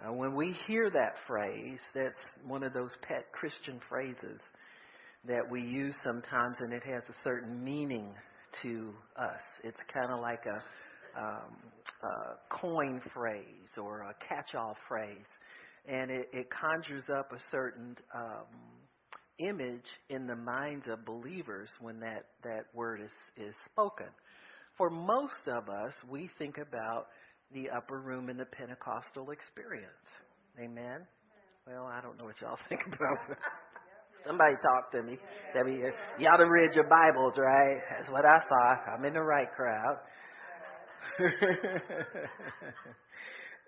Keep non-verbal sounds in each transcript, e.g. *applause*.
Uh, when we hear that phrase, that's one of those pet Christian phrases that we use sometimes, and it has a certain meaning to us. It's kind of like a, um, a coin phrase or a catch-all phrase, and it, it conjures up a certain um, image in the minds of believers when that, that word is, is spoken. For most of us, we think about the upper room in the Pentecostal experience. Amen? Well, I don't know what y'all *laughs* think about Somebody talk to me. Debbie, ought to read your Bibles, right? That's what I thought. I'm in the right crowd. *laughs*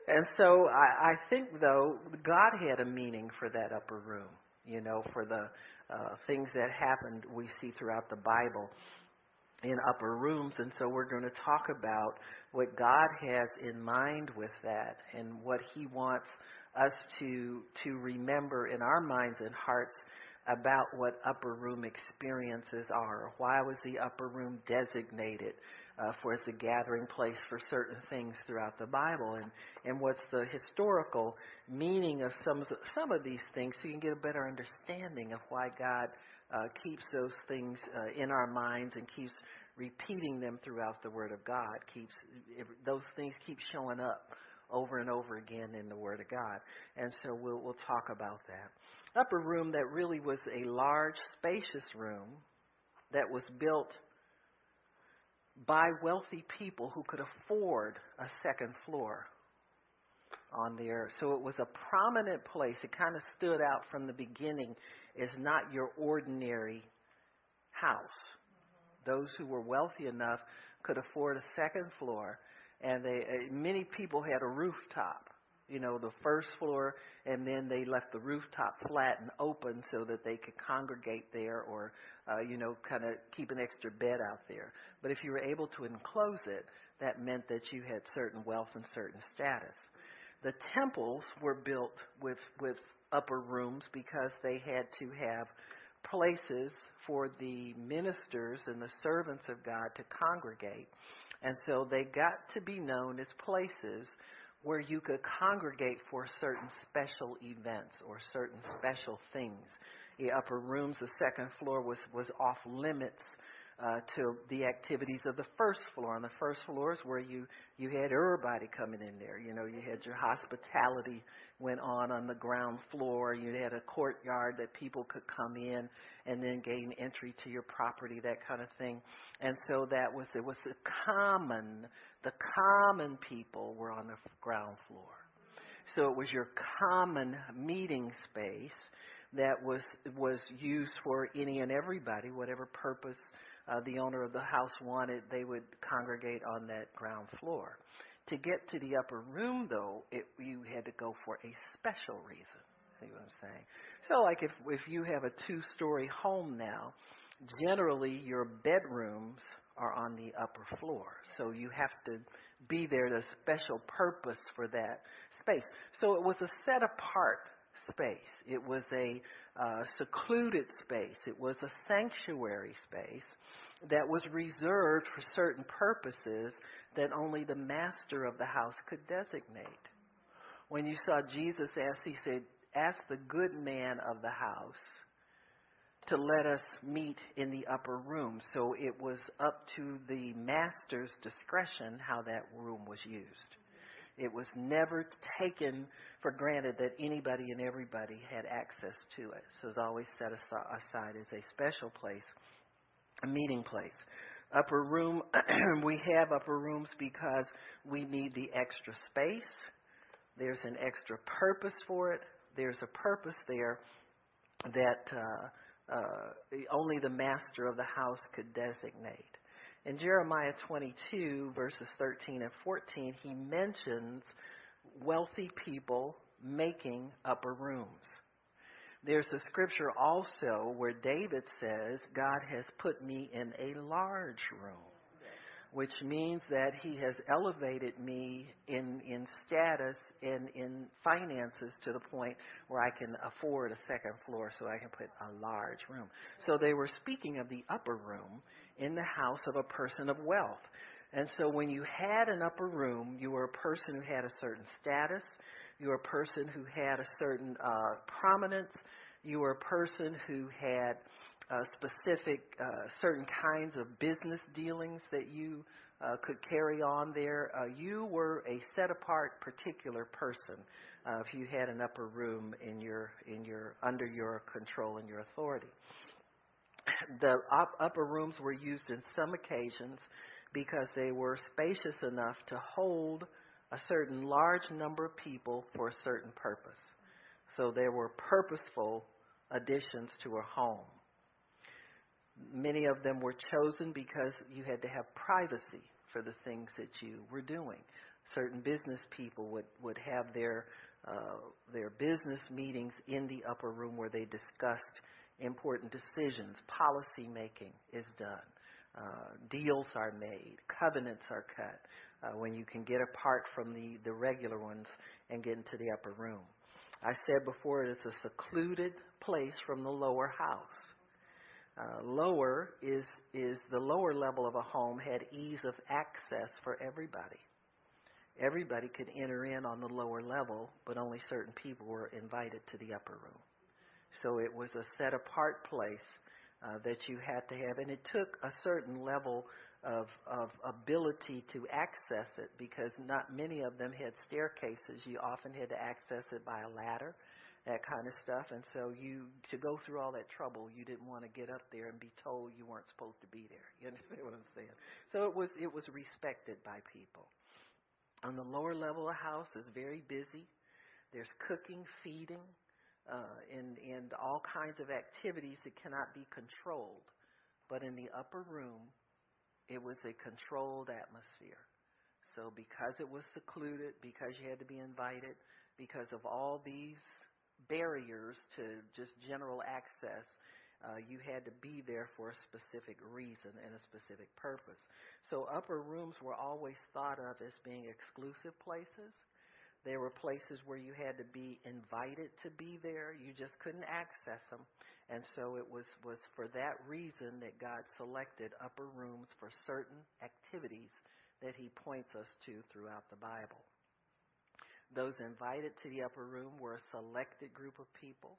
and so I, I think, though, God had a meaning for that upper room, you know, for the uh, things that happened we see throughout the Bible in upper rooms. And so we're going to talk about what God has in mind with that and what He wants us to, to remember in our minds and hearts about what upper room experiences are. Why was the upper room designated uh, for as a gathering place for certain things throughout the Bible, and and what's the historical meaning of some some of these things, so you can get a better understanding of why God uh, keeps those things uh, in our minds and keeps repeating them throughout the Word of God. Keeps those things keep showing up over and over again in the Word of God. And so we'll, we'll talk about that. Upper room that really was a large, spacious room that was built by wealthy people who could afford a second floor on there. So it was a prominent place. It kind of stood out from the beginning as not your ordinary house. Those who were wealthy enough could afford a second floor and they uh, many people had a rooftop you know the first floor and then they left the rooftop flat and open so that they could congregate there or uh, you know kind of keep an extra bed out there but if you were able to enclose it that meant that you had certain wealth and certain status the temples were built with with upper rooms because they had to have places for the ministers and the servants of God to congregate and so they got to be known as places where you could congregate for certain special events or certain special things. The upper rooms, the second floor was, was off limits uh, to the activities of the first floor. On the first floor is where you, you had everybody coming in there. You know, you had your hospitality went on on the ground floor. You had a courtyard that people could come in and then gain entry to your property, that kind of thing. And so that was, it was the common, the common people were on the ground floor. So it was your common meeting space that was was used for any and everybody, whatever purpose uh, the owner of the house wanted, they would congregate on that ground floor. To get to the upper room, though, it, you had to go for a special reason. See what I'm saying? So, like if if you have a two-story home now, generally your bedrooms are on the upper floor, so you have to be there. There's a special purpose for that space. So it was a set apart space. It was a uh, secluded space. It was a sanctuary space that was reserved for certain purposes that only the master of the house could designate. When you saw Jesus ask, he said, Ask the good man of the house to let us meet in the upper room. So it was up to the master's discretion how that room was used. It was never taken for granted that anybody and everybody had access to it. So it was always set aside as a special place, a meeting place. Upper room, *clears throat* we have upper rooms because we need the extra space. There's an extra purpose for it. There's a purpose there that uh, uh, only the master of the house could designate. In Jeremiah 22, verses 13 and 14, he mentions wealthy people making upper rooms. There's a scripture also where David says, God has put me in a large room which means that he has elevated me in in status and in finances to the point where I can afford a second floor so I can put a large room. So they were speaking of the upper room in the house of a person of wealth. And so when you had an upper room, you were a person who had a certain status, You were a person who had a certain uh, prominence. You were a person who had uh, specific, uh, certain kinds of business dealings that you uh, could carry on there. Uh, you were a set apart, particular person. Uh, if you had an upper room in your, in your, under your control and your authority. The up, upper rooms were used in some occasions because they were spacious enough to hold a certain large number of people for a certain purpose. So they were purposeful additions to a home. Many of them were chosen because you had to have privacy for the things that you were doing. Certain business people would, would have their, uh, their business meetings in the upper room where they discussed important decisions. Policy making is done. Uh, deals are made. Covenants are cut. Uh, when you can get apart from the, the regular ones and get into the upper room. I said before it's a secluded place from the lower house. Uh, lower is is the lower level of a home had ease of access for everybody. Everybody could enter in on the lower level, but only certain people were invited to the upper room. So it was a set apart place uh, that you had to have, and it took a certain level of of ability to access it because not many of them had staircases. You often had to access it by a ladder that kind of stuff. And so you to go through all that trouble, you didn't want to get up there and be told you weren't supposed to be there. *laughs* You understand what I'm saying? So it was it was respected by people. On the lower level of the house is very busy. There's cooking, feeding, uh, and and all kinds of activities that cannot be controlled. But in the upper room, it was a controlled atmosphere. So because it was secluded, because you had to be invited, because of all these barriers to just general access. Uh, you had to be there for a specific reason and a specific purpose. So upper rooms were always thought of as being exclusive places. There were places where you had to be invited to be there. You just couldn't access them. And so it was, was for that reason that God selected upper rooms for certain activities that he points us to throughout the Bible. Those invited to the upper room were a selected group of people.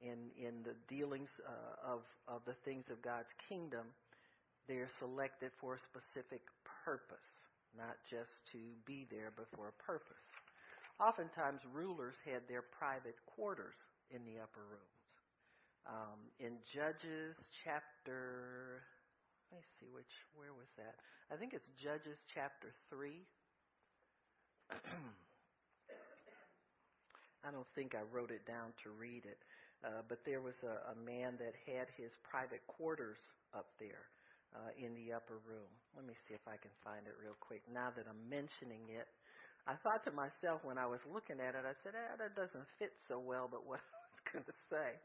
In, in the dealings uh, of, of the things of God's kingdom, they're selected for a specific purpose, not just to be there, but for a purpose. Oftentimes, rulers had their private quarters in the upper rooms. Um, in Judges chapter, let me see which, where was that? I think it's Judges chapter 3. *clears throat* I don't think I wrote it down to read it, uh, but there was a, a man that had his private quarters up there uh, in the upper room. Let me see if I can find it real quick. Now that I'm mentioning it, I thought to myself when I was looking at it, I said, ah, that doesn't fit so well, but *laughs* what I was going to say.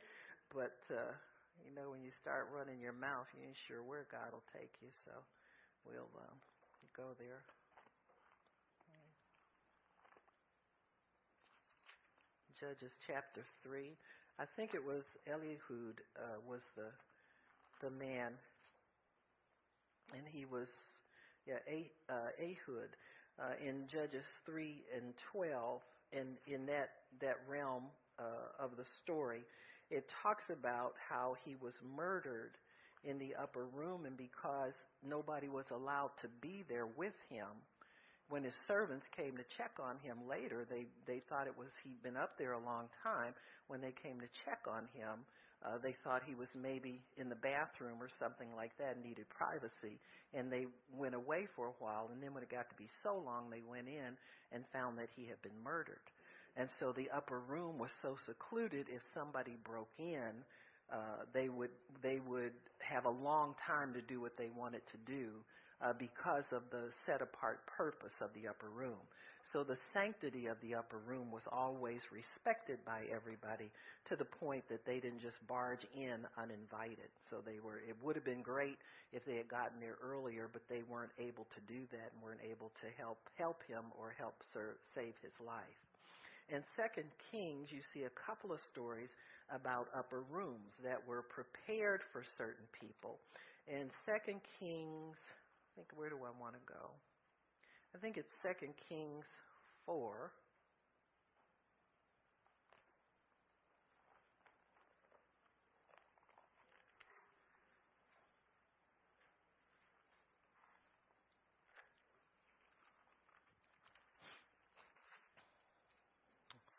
But, uh, you know, when you start running your mouth, you ain't sure where God will take you, so we'll um, go there. Judges chapter 3. I think it was Eliud uh, was the the man, and he was yeah uh, Ehud uh, in Judges 3 and 12. And in that that realm uh, of the story, it talks about how he was murdered in the upper room, and because nobody was allowed to be there with him, when his servants came to check on him later, they they thought it was he'd been up there a long time. When they came to check on him, uh, they thought he was maybe in the bathroom or something like that, needed privacy, and they went away for a while. And then when it got to be so long, they went in and found that he had been murdered. And so the upper room was so secluded. If somebody broke in, uh, they would they would have a long time to do what they wanted to do uh, because of the set apart purpose of the upper room. So the sanctity of the upper room was always respected by everybody to the point that they didn't just barge in uninvited. So they were it would have been great if they had gotten there earlier, but they weren't able to do that and weren't able to help help him or help serve, save his life. In Second Kings, you see a couple of stories about upper rooms that were prepared for certain people. In Second Kings I think where do I want to go? I think it's Second Kings four.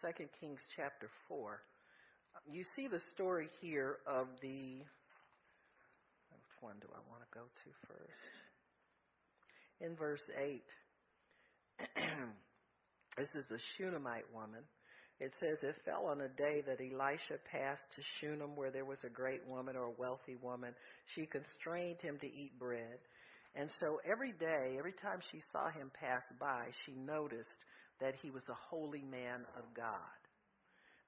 Second Kings chapter four. You see the story here of the. Which one do I want to go to first? In verse 8, *clears throat* this is a Shunammite woman. It says, It fell on a day that Elisha passed to Shunem, where there was a great woman or a wealthy woman. She constrained him to eat bread. And so every day, every time she saw him pass by, she noticed that he was a holy man of God.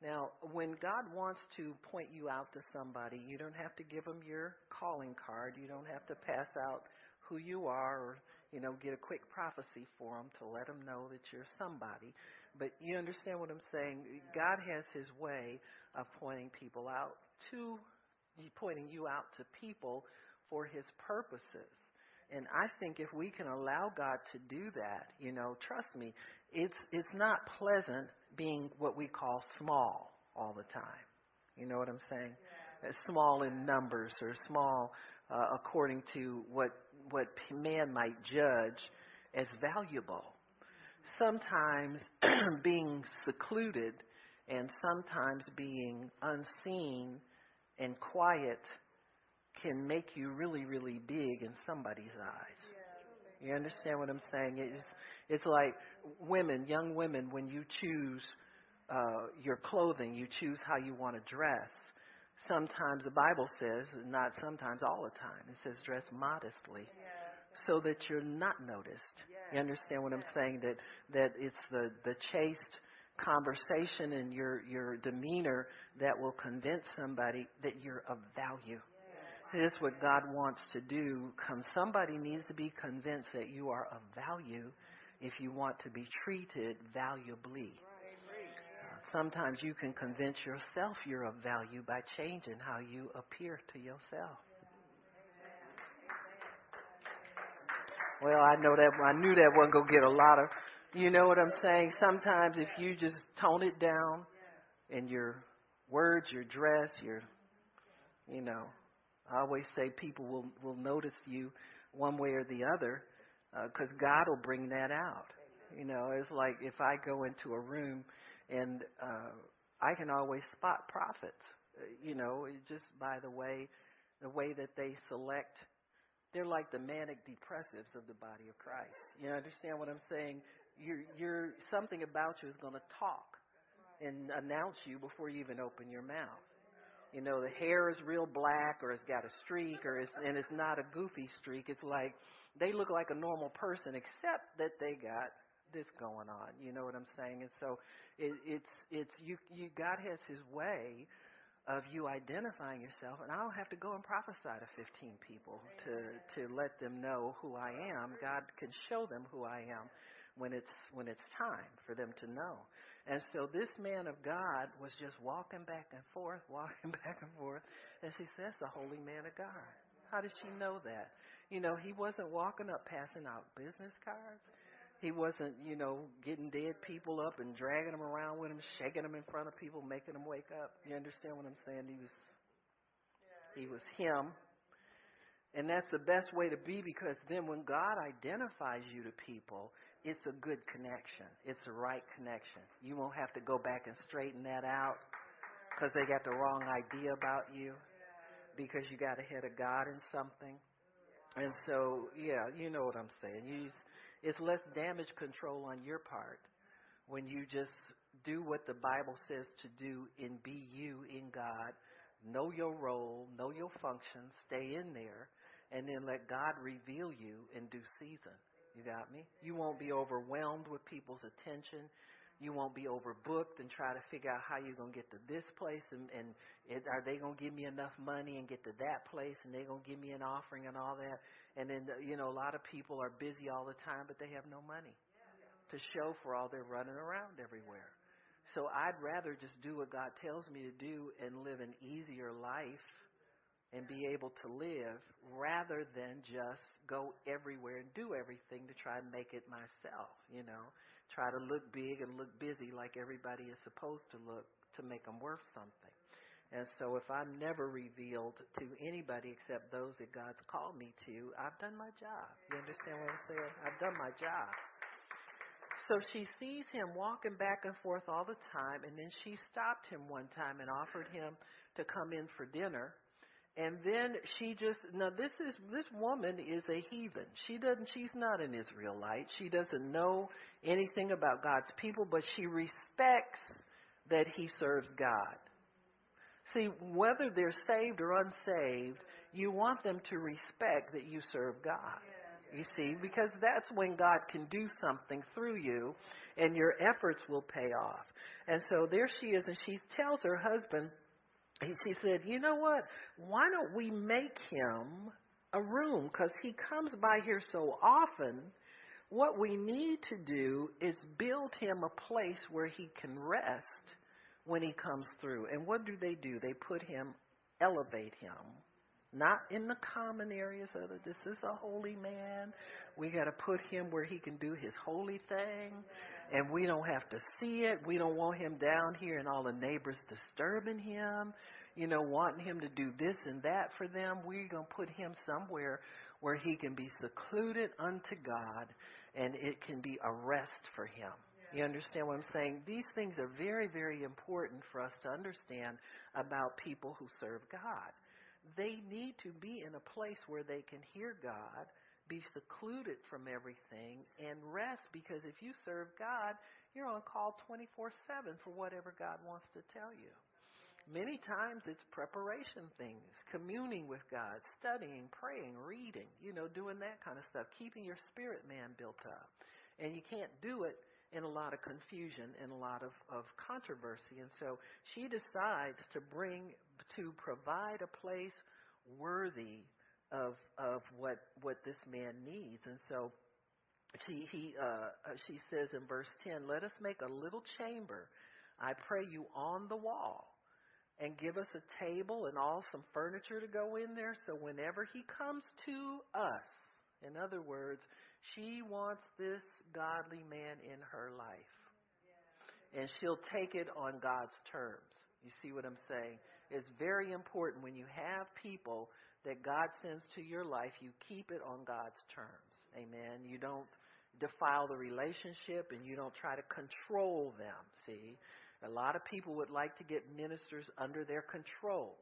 Now, when God wants to point you out to somebody, you don't have to give them your calling card. You don't have to pass out who you are or, you know, get a quick prophecy for them to let them know that you're somebody. But you understand what I'm saying? God has his way of pointing people out to, pointing you out to people for his purposes. And I think if we can allow God to do that, you know, trust me, it's it's not pleasant being what we call small all the time. You know what I'm saying? Yeah. Small in numbers or small uh, according to what what man might judge as valuable. Sometimes *clears throat* being secluded and sometimes being unseen and quiet can make you really, really big in somebody's eyes. You understand what I'm saying? It's, it's like women, young women, when you choose uh, your clothing, you choose how you want to dress. Sometimes the Bible says, not sometimes, all the time, it says dress modestly so that you're not noticed. You understand what I'm saying? That, that it's the, the chaste conversation and your, your demeanor that will convince somebody that you're of value. This is what God wants to do. Come, somebody needs to be convinced that you are of value if you want to be treated valuably. Sometimes you can convince yourself you're of value by changing how you appear to yourself. Well, I know that I knew that wasn't gonna get a lot of. You know what I'm saying? Sometimes if you just tone it down, in your words, your dress, your, you know, I always say people will will notice you one way or the other because uh, God will bring that out. You know, it's like if I go into a room and uh, I can always spot prophets. Uh, you know, just by the way, the way that they select. They're like the manic depressives of the body of Christ. You understand what I'm saying? You're, you're something about you is going to talk and announce you before you even open your mouth you know the hair is real black or it's got a streak or it's and it's not a goofy streak it's like they look like a normal person except that they got this going on you know what i'm saying and so it, it's it's you you god has his way of you identifying yourself and i don't have to go and prophesy to 15 people to to let them know who i am god can show them who i am when it's when it's time for them to know. And so this man of God was just walking back and forth, *laughs* walking back and forth, and she says, "The holy man of God." How did she know that? You know, he wasn't walking up passing out business cards. He wasn't, you know, getting dead people up and dragging them around with him, shaking them in front of people, making them wake up. You understand what I'm saying? He was, he was him and that's the best way to be because then when God identifies you to people, it's a good connection. It's a right connection. You won't have to go back and straighten that out because they got the wrong idea about you because you got ahead of God in something. And so, yeah, you know what I'm saying. You just, it's less damage control on your part when you just do what the Bible says to do and be you in God. Know your role, know your function, stay in there, and then let God reveal you in due season. You got me? You won't be overwhelmed with people's attention. You won't be overbooked and try to figure out how you're going to get to this place and, and it, are they going to give me enough money and get to that place and they're going to give me an offering and all that. And then, you know, a lot of people are busy all the time, but they have no money to show for all they're running around everywhere. So I'd rather just do what God tells me to do and live an easier life and be able to live rather than just go everywhere and do everything to try and make it myself, you know. Try to look big and look busy like everybody is supposed to look to make them worth something. And so if I'm never revealed to anybody except those that God's called me to, I've done my job. You understand what I'm saying? I've done my job. So she sees him walking back and forth all the time, and then she stopped him one time and offered him to come in for dinner. And then she just now this is this woman is a heathen. She doesn't she's not an Israelite. She doesn't know anything about God's people, but she respects that he serves God. See, whether they're saved or unsaved, you want them to respect that you serve God. You see, because that's when God can do something through you and your efforts will pay off. And so there she is, and she tells her husband, she said, You know what? Why don't we make him a room? Because he comes by here so often. What we need to do is build him a place where he can rest when he comes through. And what do they do? They put him, elevate him not in the common areas of it. This is a holy man. We got to put him where he can do his holy thing. And we don't have to see it. We don't want him down here and all the neighbors disturbing him, you know, wanting him to do this and that for them. We're going to put him somewhere where he can be secluded unto God and it can be a rest for him. You understand what I'm saying? These things are very, very important for us to understand about people who serve God they need to be in a place where they can hear God, be secluded from everything, and rest because if you serve God, you're on call 24 7 for whatever God wants to tell you. Many times it's preparation things, communing with God, studying, praying, reading, you know, doing that kind of stuff, keeping your spirit man built up. And you can't do it in a lot of confusion and a lot of, of controversy. And so she decides to bring, to provide a place worthy of, of what, what this man needs. And so she, he, uh, she says in verse 10, let us make a little chamber, I pray you, on the wall and give us a table and all some furniture to go in there so whenever he comes to us, in other words, she wants this godly man in her life. And she'll take it on God's terms. You see what I'm saying? It's very important when you have people that God sends to your life, you keep it on God's terms. Amen. You don't defile the relationship and you don't try to control them. See? A lot of people would like to get ministers under their control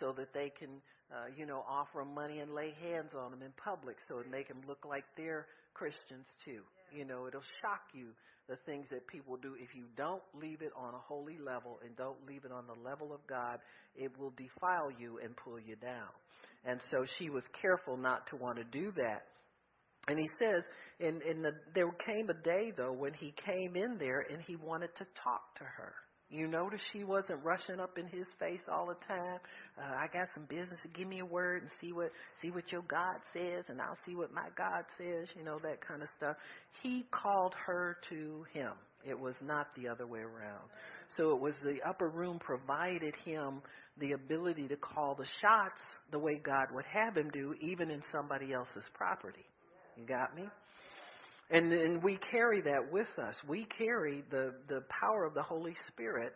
so that they can, uh, you know, offer them money and lay hands on them in public so it make them look like they're Christians too. You know, it'll shock you the things that people do. If you don't leave it on a holy level and don't leave it on the level of God, it will defile you and pull you down. And so she was careful not to want to do that. And he says, in, in the, there came a day though when he came in there and he wanted to talk to her. You notice she wasn't rushing up in his face all the time. Uh, I got some business. Give me a word and see what see what your God says, and I'll see what my God says. You know that kind of stuff. He called her to him. It was not the other way around. So it was the upper room provided him the ability to call the shots the way God would have him do, even in somebody else's property. You got me? And, we carry that with us. We carry the, the power of the Holy Spirit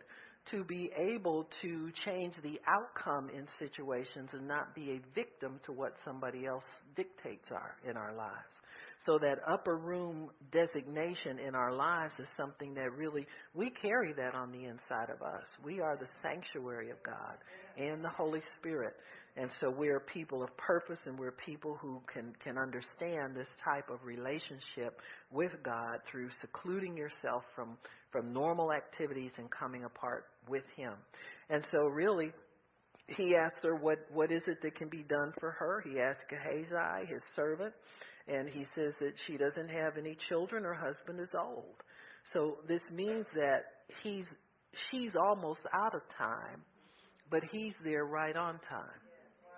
to be able to change the outcome in situations and not be a victim to what somebody else dictates are in our lives. So that upper room designation in our lives is something that really, we carry that on the inside of us. We are the sanctuary of God and the Holy Spirit. And so we're people of purpose and we're people who can, can understand this type of relationship with God through secluding yourself from, from normal activities and coming apart with Him. And so really, he asked her, what, what is it that can be done for her? He asked Gehazi, his servant, and he says that she doesn't have any children. Her husband is old. So this means that he's, she's almost out of time, but he's there right on time.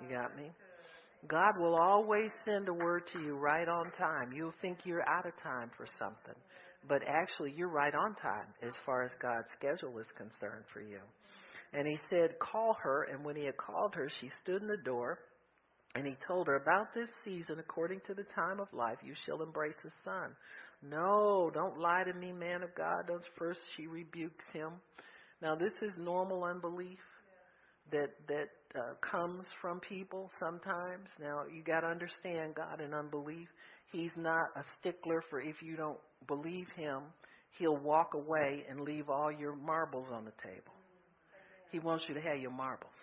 You got me? God will always send a word to you right on time. You'll think you're out of time for something, but actually you're right on time as far as God's schedule is concerned for you. And he said, Call her. And when he had called her, she stood in the door. And he told her, About this season, according to the time of life, you shall embrace a son. No, don't lie to me, man of God. Don't first she rebukes him. Now this is normal unbelief that that uh, comes from people sometimes. Now you got to understand God in unbelief. He's not a stickler for if you don't believe him, he'll walk away and leave all your marbles on the table. He wants you to have your marbles.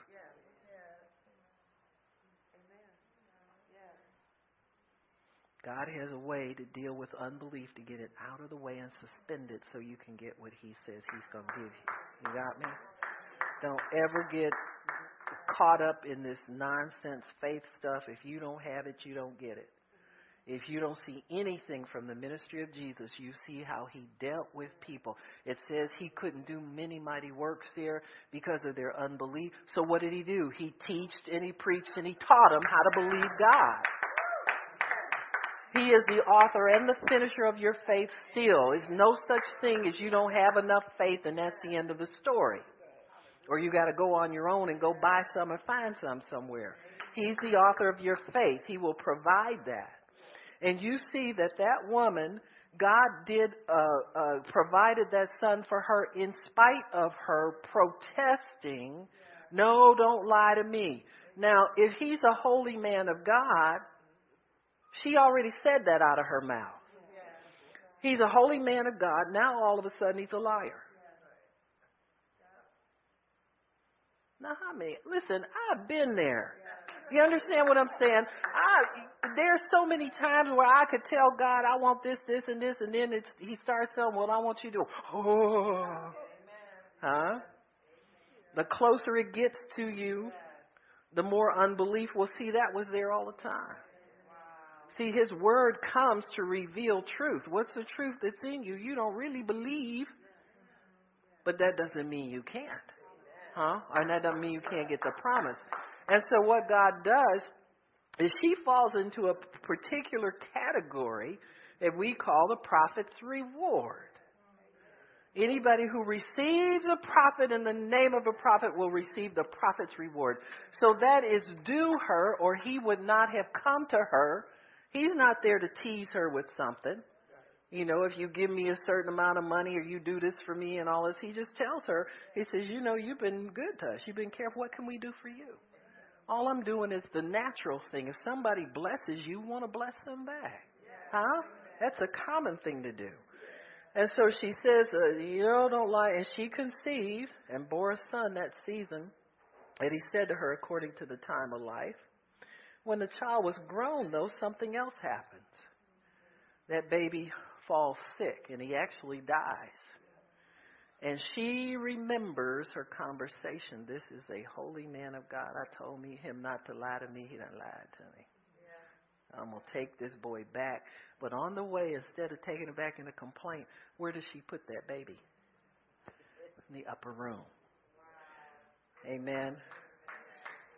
God has a way to deal with unbelief to get it out of the way and suspend it so you can get what He says He's going to give you. You got me? Don't ever get caught up in this nonsense faith stuff. If you don't have it, you don't get it. If you don't see anything from the ministry of Jesus, you see how he dealt with people. It says he couldn't do many mighty works there because of their unbelief. So what did he do? He teached and he preached and he taught them how to believe God. He is the author and the finisher of your faith still. There's no such thing as you don't have enough faith and that's the end of the story. Or you got to go on your own and go buy some and find some somewhere. He's the author of your faith. He will provide that. And you see that that woman, God did uh, uh, provided that son for her in spite of her protesting. No, don't lie to me. Now, if he's a holy man of God, she already said that out of her mouth. He's a holy man of God. Now all of a sudden he's a liar. Now, how many? Listen, I've been there. You understand what I'm saying? I there's so many times where I could tell God I want this, this, and this, and then it's, He starts saying, "Well, I want you to." Oh, huh? The closer it gets to you, the more unbelief. Well, see, that was there all the time. See, His Word comes to reveal truth. What's the truth that's in you? You don't really believe, but that doesn't mean you can't. Huh? And that doesn't mean you can't get the promise. And so what God does is she falls into a particular category that we call the prophet's reward. Anybody who receives a prophet in the name of a prophet will receive the prophet's reward. So that is due her, or he would not have come to her. He's not there to tease her with something. You know, if you give me a certain amount of money or you do this for me and all this, he just tells her, he says, you know, you've been good to us. You've been careful. What can we do for you? All I'm doing is the natural thing. If somebody blesses you, want to bless them back. Huh? That's a common thing to do. And so she says, uh, you know, don't lie. And she conceived and bore a son that season. And he said to her, according to the time of life, when the child was grown, though, something else happens. That baby falls sick and he actually dies. And she remembers her conversation. This is a holy man of God. I told me him not to lie to me. He done lied to me. Yeah. I'm going to take this boy back. But on the way, instead of taking it back in a complaint, where does she put that baby? In the upper room. Wow. Amen.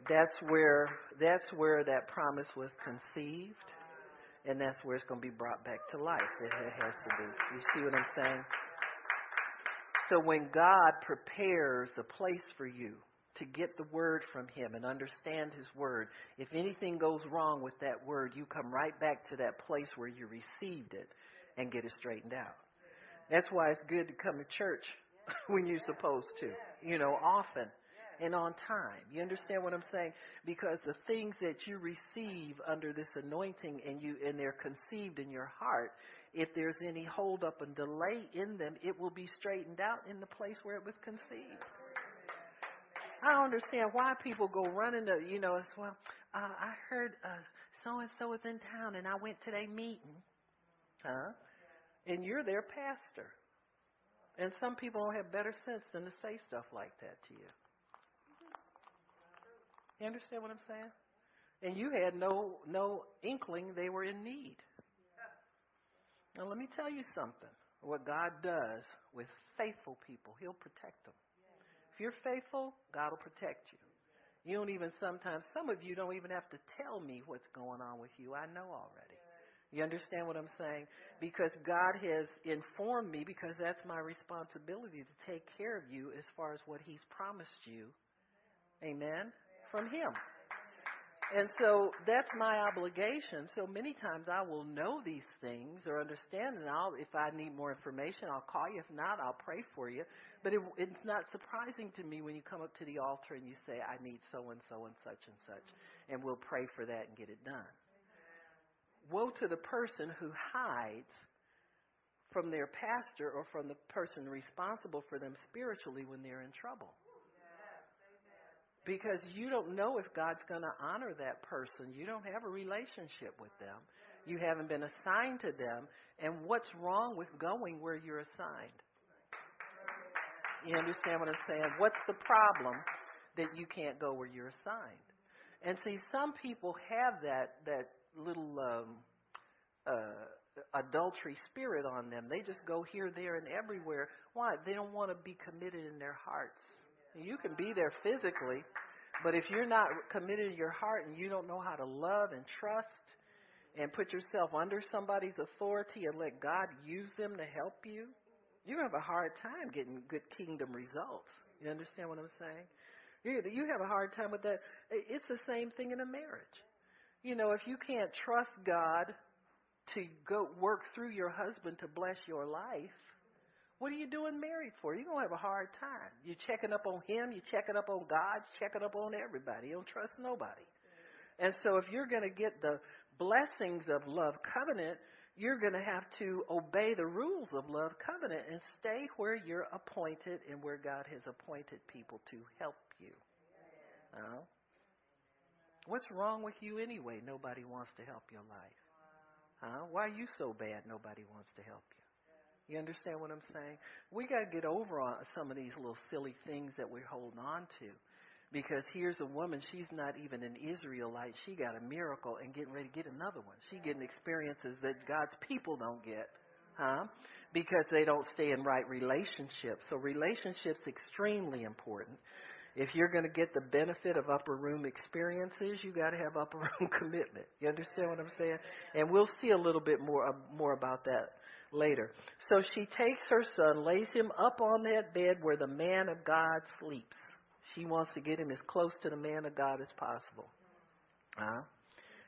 That's where that's where that promise was conceived, and that's where it's going to be brought back to life. It has to be. You see what I'm saying? So when God prepares a place for you to get the word from Him and understand His word, if anything goes wrong with that word, you come right back to that place where you received it and get it straightened out. That's why it's good to come to church *laughs* when you're supposed to, you know, often and on time. You understand what I'm saying? Because the things that you receive under this anointing and you and they're conceived in your heart, if there's any hold up and delay in them, it will be straightened out in the place where it was conceived. I don't understand why people go running to, you know, as well, uh, I heard so and so is in town and I went to their meeting. Huh? And you're their pastor. And some people don't have better sense than to say stuff like that to you. You understand what I'm saying? And you had no no inkling they were in need. Now, let me tell you something. What God does with faithful people, He'll protect them. If you're faithful, God will protect you. You don't even sometimes, some of you don't even have to tell me what's going on with you. I know already. You understand what I'm saying? Because God has informed me, because that's my responsibility to take care of you as far as what He's promised you. Amen? From Him. And so that's my obligation. So many times I will know these things or understand, and I'll, if I need more information, I'll call you. If not, I'll pray for you. But it, it's not surprising to me when you come up to the altar and you say, I need so and so and such and such. And we'll pray for that and get it done. woe to the person who hides from their pastor or from the person responsible for them spiritually when they're in trouble. Because you don't know if God's going to honor that person. You don't have a relationship with them. You haven't been assigned to them. And what's wrong with going where you're assigned? You understand what I'm saying? What's the problem that you can't go where you're assigned? And see, some people have that that little um, uh, adultery spirit on them. They just go here, there, and everywhere. Why? They don't want to be committed in their hearts. You can be there physically, but if you're not committed in your heart and you don't know how to love and trust and put yourself under somebody's authority and let God use them to help you, to have a hard time getting good kingdom results. You understand what I'm saying? You, you have a hard time with that. It's the same thing in a marriage. You know, if you can't trust God to go work through your husband to bless your life, what are you doing married for? You're going to have a hard time. You're checking up on him, you're checking up on God, you're checking up on everybody. You don't trust nobody. And so if you're going to get the blessings of love covenant, you're going to have to obey the rules of love covenant and stay where you're appointed and where God has appointed people to help you. Uh, what's wrong with you anyway? Nobody wants to help your life. Huh? Why are you so bad? Nobody wants to help you. You understand what I'm saying? We got to get over on some of these little silly things that we're holding on to. Because here's a woman, she's not even an Israelite. She got a miracle and getting ready to get another one. She's getting experiences that God's people don't get. Huh? Because they don't stay in right relationships. So relationships extremely important. If you're going to get the benefit of upper room experiences, you got to have upper *laughs* room commitment. You understand what I'm saying? And we'll see a little bit more uh, more about that later. So she takes her son, lays him up on that bed where the man of God sleeps. She wants to get him as close to the man of God as possible. Uh,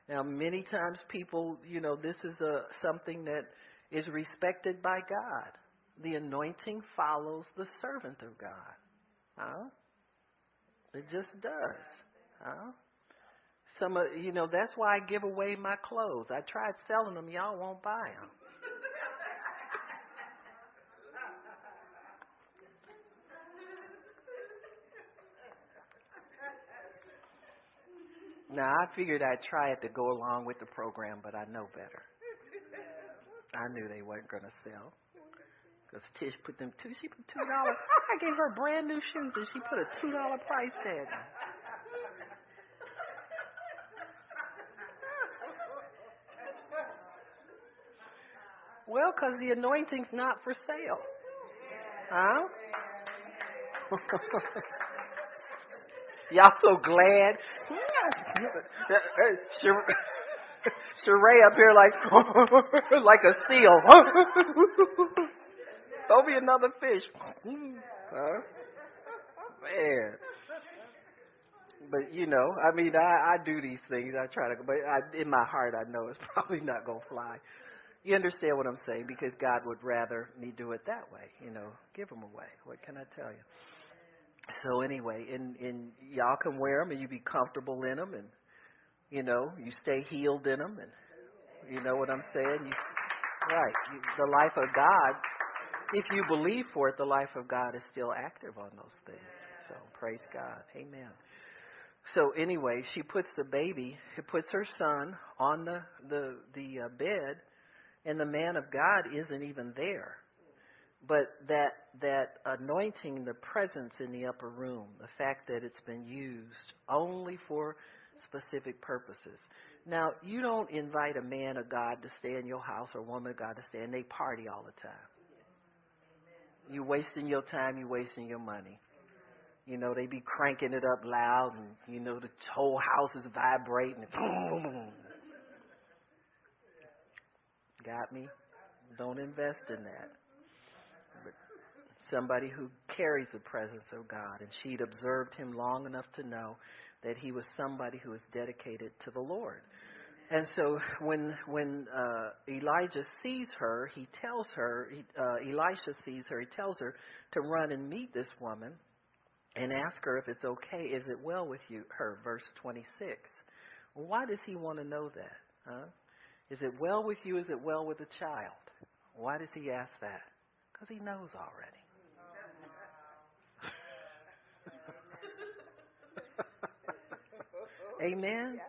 now, many times people, you know, this is a something that is respected by God. The anointing follows the servant of God. Huh? It just does. Huh? Some of you know that's why I give away my clothes. I tried selling them, y'all won't buy them. Now I figured I'd try it to go along with the program, but I know better. I knew they weren't going to sell. Because Tish put them two, she put two dollars. I gave her brand new shoes and she put a two dollar price tag on. Well, because the anointing's not for sale. Huh? *laughs* Y'all so glad. Sheree up here like *laughs* like a seal. *laughs* Throw me another fish. Huh? Man. But you know, I mean, I, I do these things. I try to, but I, in my heart, I know it's *laughs* probably not gonna fly. You understand what I'm saying? Because God would rather me do it that way. You know, give them away. What can I tell you? So anyway, and and y'all can wear them, and you be comfortable in them, and you know, you stay healed in them, and you know what I'm saying. You, right, you, the life of God if you believe for it, the life of God is still active on those things. So praise God. Amen. So anyway, she puts the baby, she puts her son on the the the uh, bed, and the man of God isn't even there. But that that anointing, the presence in the upper room, the fact that it's been used only for specific purposes. Now, you don't invite a man of God to stay in your house or a woman of God to stay, and they party all the time. You're wasting your time, you're wasting your money. You know, they be cranking it up loud and, you know, the whole house is vibrating. Boom! Got me? Don't invest in that. Somebody who carries the presence of God, and she'd observed him long enough to know that he was somebody who was dedicated to the Lord. And so when when uh, Elijah sees her, he tells her. He, uh, Elisha sees her. He tells her to run and meet this woman, and ask her if it's okay. Is it well with you? Her verse twenty six. Why does he want to know that? Huh? Is it well with you? Is it well with the child? Why does he ask that? Because he knows already. Amen.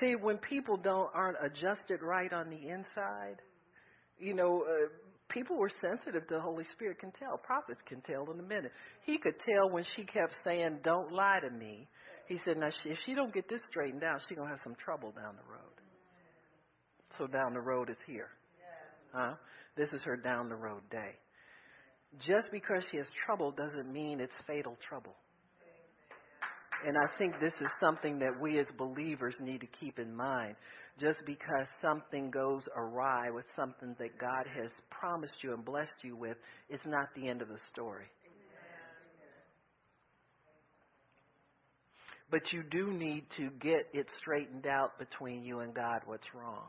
See, when people don't aren't adjusted right on the inside, you know, uh, people were sensitive to the Holy Spirit can tell. Prophets can tell in a minute. He could tell when she kept saying, "Don't lie to me." He said, "Now, if she don't get this straightened out, she's gonna have some trouble down the road." So down the road is here. Huh? This is her down the road day. Just because she has trouble doesn't mean it's fatal trouble. And I think this is something that we as believers need to keep in mind. Just because something goes awry with something that God has promised you and blessed you with is not the end of the story. But you do need to get it straightened out between you and God what's wrong.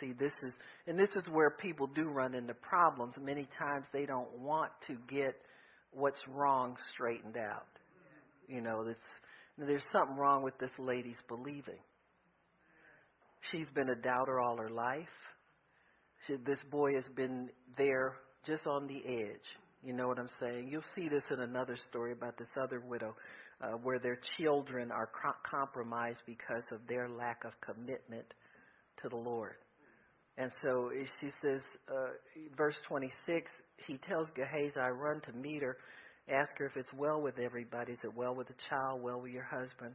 See, this is, and this is where people do run into problems. Many times they don't want to get what's wrong straightened out. You know, this, there's something wrong with this lady's believing. She's been a doubter all her life. She, this boy has been there just on the edge. You know what I'm saying? You'll see this in another story about this other widow uh, where their children are co- compromised because of their lack of commitment to the Lord. And so she says, uh, verse 26, he tells Gehazi, I run to meet her Ask her if it's well with everybody. Is it well with the child? Well with your husband?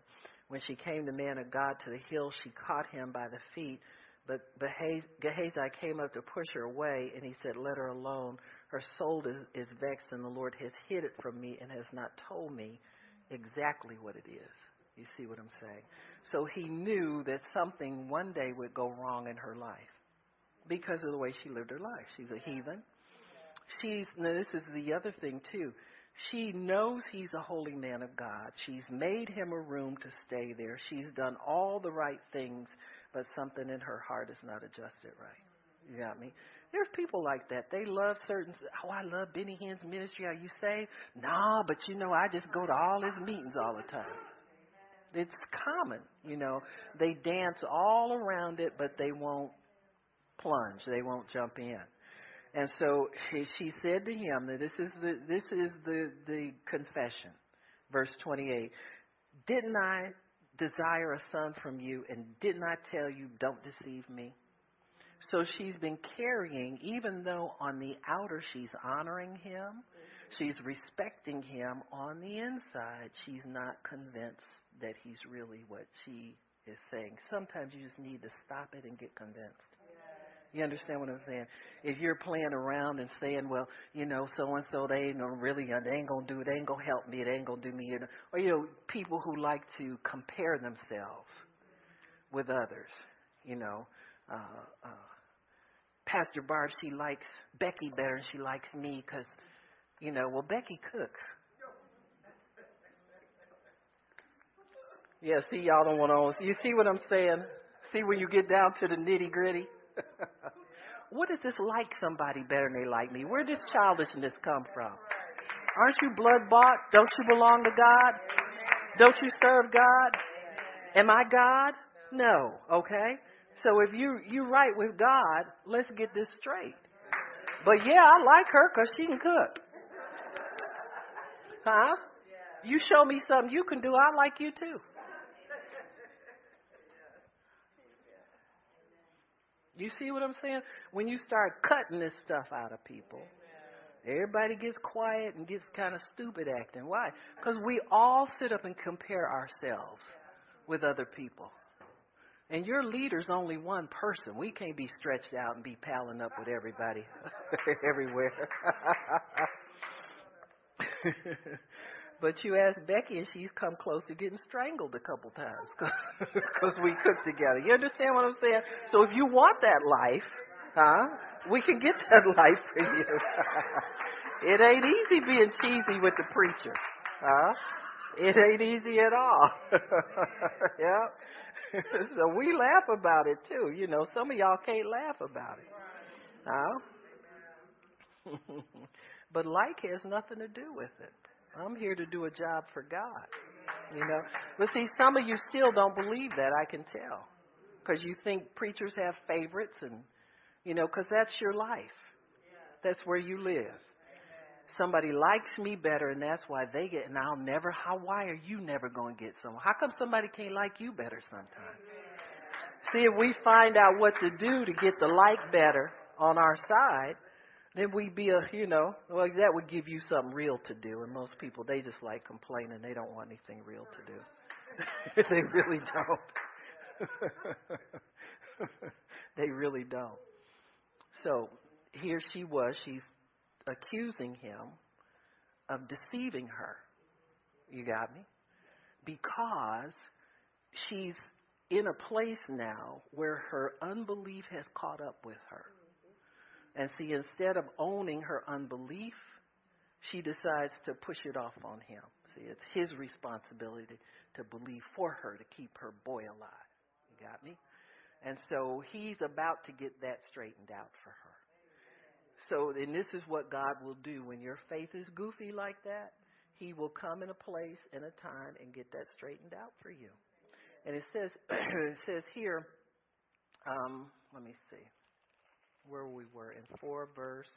When she came, the man of God, to the hill, she caught him by the feet. But Gehazi came up to push her away, and he said, Let her alone. Her soul is, is vexed, and the Lord has hid it from me and has not told me exactly what it is. You see what I'm saying? So he knew that something one day would go wrong in her life because of the way she lived her life. She's a heathen. She's, now this is the other thing too. She knows he's a holy man of God. She's made him a room to stay there. She's done all the right things, but something in her heart is not adjusted right. You got me? There's people like that. They love certain. Oh, I love Benny Hinn's ministry. Are you saved? Nah, but you know, I just go to all his meetings all the time. It's common, you know. They dance all around it, but they won't plunge. They won't jump in. And so she, said to him this is the this is the the confession, verse 28. Didn't I desire a son from you, and didn't I tell you don't deceive me? So she's been carrying, even though on the outer she's honoring him, she's respecting him. On the inside, she's not convinced that he's really what she is saying. Sometimes you just need to stop it and get convinced. You understand what I'm saying? If you're playing around and saying, well, you know, so and so, they ain't really, they ain't gonna do it, they ain't gonna help me, they ain't gonna do me, or you know, people who like to compare themselves with others, you know. Uh, uh, Pastor Barb, she likes Becky better than she likes me because, you know, well, Becky cooks. Yeah, see, y'all don't want to. You see what I'm saying? See when you get down to the nitty gritty? *laughs* what does this like somebody better than they like me? Where does childishness come from? Aren't you blood bought? Don't you belong to God? Don't you serve God? Am I God? No. Okay. So if you you're right with God, let's get this straight. But yeah, I like her because she can cook. Huh? You show me something you can do, I like you too. You see what I'm saying? When you start cutting this stuff out of people, everybody gets quiet and gets kind of stupid acting. Why? Because we all sit up and compare ourselves with other people. And your leader's only one person. We can't be stretched out and be palling up with everybody *laughs* everywhere. *laughs* But you ask Becky, and she's come close to getting strangled a couple times *laughs* because we cook together. You understand what I'm saying? So if you want that life, huh? We can get that *laughs* life for you. *laughs* it ain't easy being cheesy with the preacher, huh? It ain't easy at all. yeah. so we laugh about it too. You know, some of y'all can't laugh about it. Huh? but like has nothing to do with it. I'm here to do a job for God. You know? But see, some of you still don't believe that, I can tell. because you think preachers have favorites and, you know, because that's your life. That's where you live. Somebody likes me better, and that's why they get. And I'll never. How? Why are you never going to get someone? How come somebody can't like you better sometimes? See, if we find out what to do to get the like better on our side, then we'd be a, you know, well, that would give you something real to do. And most people, they just like complaining. They don't want anything real to do. *laughs* they really don't. *laughs* they really don't. So here she was. She's accusing him of deceiving her. You got me? Because she's in a place now where her unbelief has caught up with her. And see, instead of owning her unbelief, she decides to push it off on him. See, it's his responsibility to believe for her to keep her boy alive. You got me? And so he's about to get that straightened out for her. So, and this is what God will do when your faith is goofy like that. He will come in a place and a time and get that straightened out for you. And it says, *clears throat* it says here, um, let me see where we were in four verse.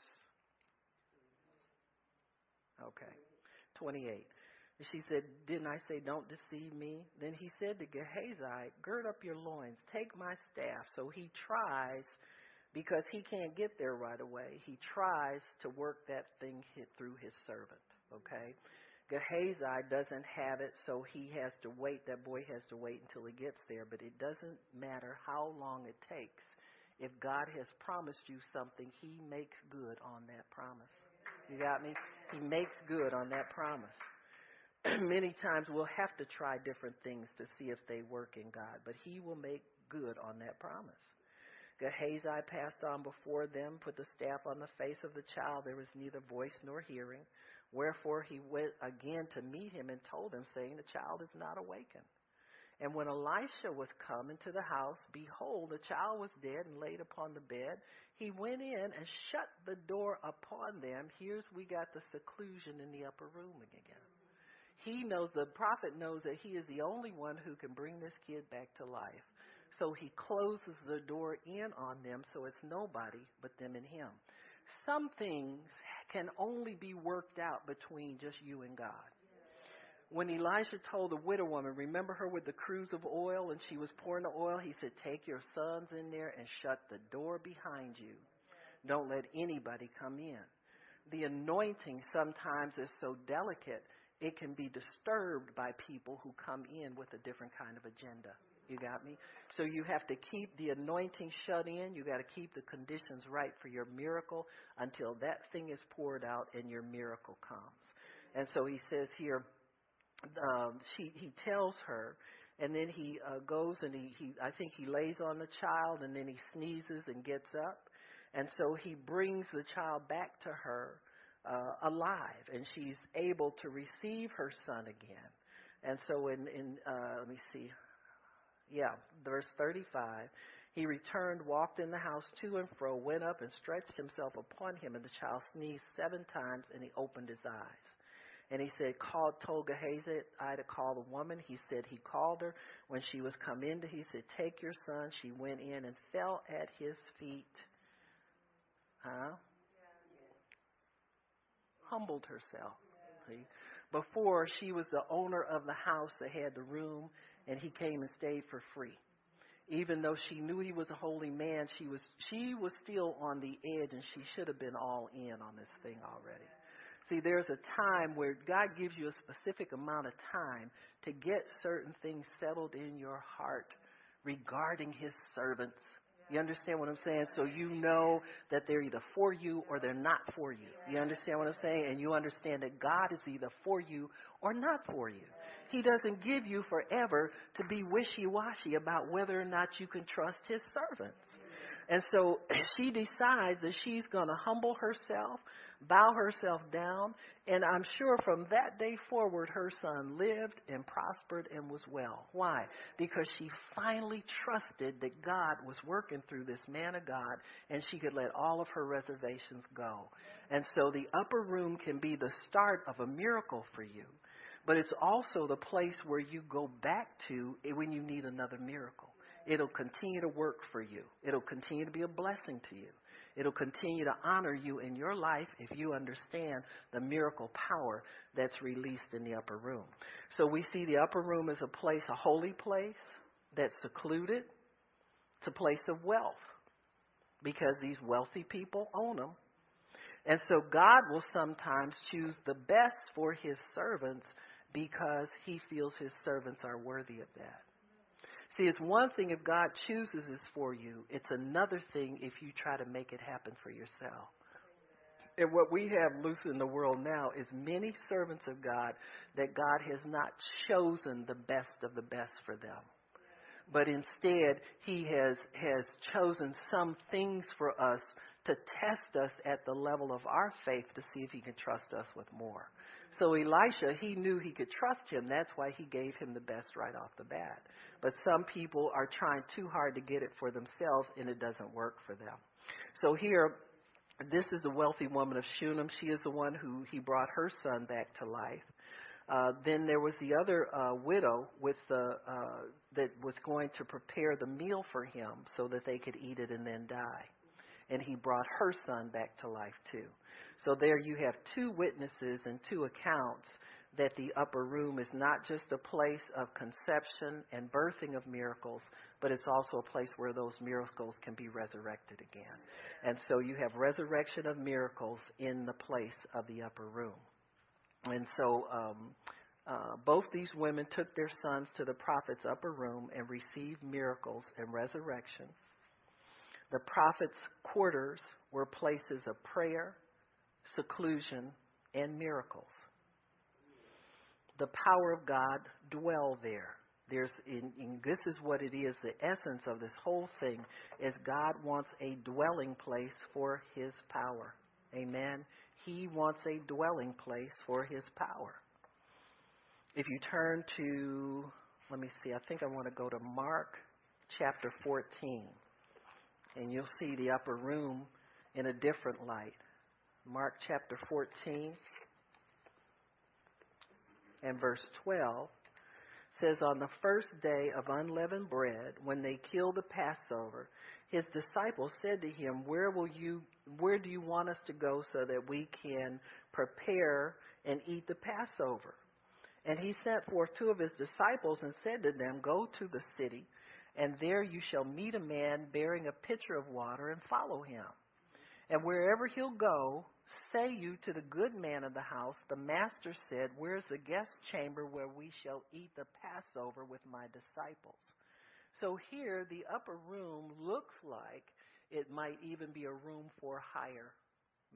Okay, twenty-eight. She said, Didn't I say, Don't deceive me? Then he said to Gehazi, Gird up your loins, take my staff. So he tries because he can't get there right away. He tries to work that thing through his servant. Okay? Gehazi doesn't have it, so he has to wait. That boy has to wait until he gets there. But it doesn't matter how long it takes. If God has promised you something, he makes good on that promise. You got me? He makes good on that promise. *clears throat* Many times we'll have to try different things to see if they work in God, but he will make good on that promise. Gehazi passed on before them, put the staff on the face of the child. There was neither voice nor hearing. Wherefore he went again to meet him and told him, saying, The child is not awakened. And when Elisha was come into the house, behold, the child was dead and laid upon the bed. He went in and shut the door upon them. Here's we got the seclusion in the upper room again. He knows, the prophet knows that he is the only one who can bring this kid back to life. So he closes the door in on them so it's nobody but them and him. Some things can only be worked out between just you and God. When Elijah told the widow woman, remember her with the cruse of oil and she was pouring the oil, he said, Take your sons in there and shut the door behind you. Don't let anybody come in. The anointing sometimes is so delicate, it can be disturbed by people who come in with a different kind of agenda. You got me? So you have to keep the anointing shut in. You got to keep the conditions right for your miracle until that thing is poured out and your miracle comes. And so he says here, um, she he tells her, and then he uh, goes and he, he I think he lays on the child and then he sneezes and gets up, and so he brings the child back to her uh, alive, and she's able to receive her son again. And so in in uh, let me see, yeah, verse 35. He returned, walked in the house to and fro, went up and stretched himself upon him, and the child sneezed seven times, and he opened his eyes. And he said, called, told Gehazi, I to call the woman. He said he called her. When she was come in, he said, take your son. She went in and fell at his feet. Huh? Humbled herself. See? Before, she was the owner of the house that had the room and he came and stayed for free. Even though she knew he was a holy man, she was she was still on the edge and she should have been all in on this thing already. See, there's a time where God gives you a specific amount of time to get certain things settled in your heart regarding his servants you understand what I'm saying? So you know that they're either for you or they're not for you. You understand what I'm saying? And you understand that God is either for you or not for you. He doesn't give you forever to be wishy washy about whether or not you can trust his servants. And so *clears throat* she decides that she's going to humble herself, bow herself down, and I'm sure from that day forward her son lived and prospered and was well. Why? Because she finally trusted that God was working through this man of God and she could let all of her reservations go. And so the upper room can be the start of a miracle for you, but it's also the place where you go back to when you need another miracle. It'll continue to work for you. It'll continue to be a blessing to you. It'll continue to honor you in your life if you understand the miracle power that's released in the upper room. So we see the upper room as a place, a holy place that's secluded. It's a place of wealth because these wealthy people own them. And so God will sometimes choose the best for his servants because he feels his servants are worthy of that. See, it's one thing if God chooses this for you, it's another thing if you try to make it happen for yourself. And what we have loose in the world now is many servants of God that God has not chosen the best of the best for them. But instead, He has, has chosen some things for us to test us at the level of our faith to see if He can trust us with more. So Elisha, he knew he could trust him. That's why he gave him the best right off the bat. But some people are trying too hard to get it for themselves, and it doesn't work for them. So here, this is a wealthy woman of Shunem. She is the one who he brought her son back to life. Uh, then there was the other uh, widow with the uh, that was going to prepare the meal for him so that they could eat it and then die. And he brought her son back to life too. So there you have two witnesses and two accounts that the upper room is not just a place of conception and birthing of miracles, but it's also a place where those miracles can be resurrected again. And so you have resurrection of miracles in the place of the upper room. And so um, uh, both these women took their sons to the prophet's upper room and received miracles and resurrection. The prophet's quarters were places of prayer, seclusion, and miracles. The power of God dwell there. There's, in, in, this is what it is. The essence of this whole thing is God wants a dwelling place for His power. Amen. He wants a dwelling place for His power. If you turn to, let me see, I think I want to go to Mark chapter 14, and you'll see the upper room in a different light. Mark chapter 14 and verse 12 says, On the first day of unleavened bread, when they killed the Passover, his disciples said to him, Where will you where do you want us to go so that we can prepare and eat the Passover? And he sent forth two of his disciples and said to them, Go to the city, and there you shall meet a man bearing a pitcher of water, and follow him. And wherever he'll go, say you to the good man of the house, the master said, Where's the guest chamber where we shall eat the Passover with my disciples? So here, the upper room looks like it might even be a room for hire.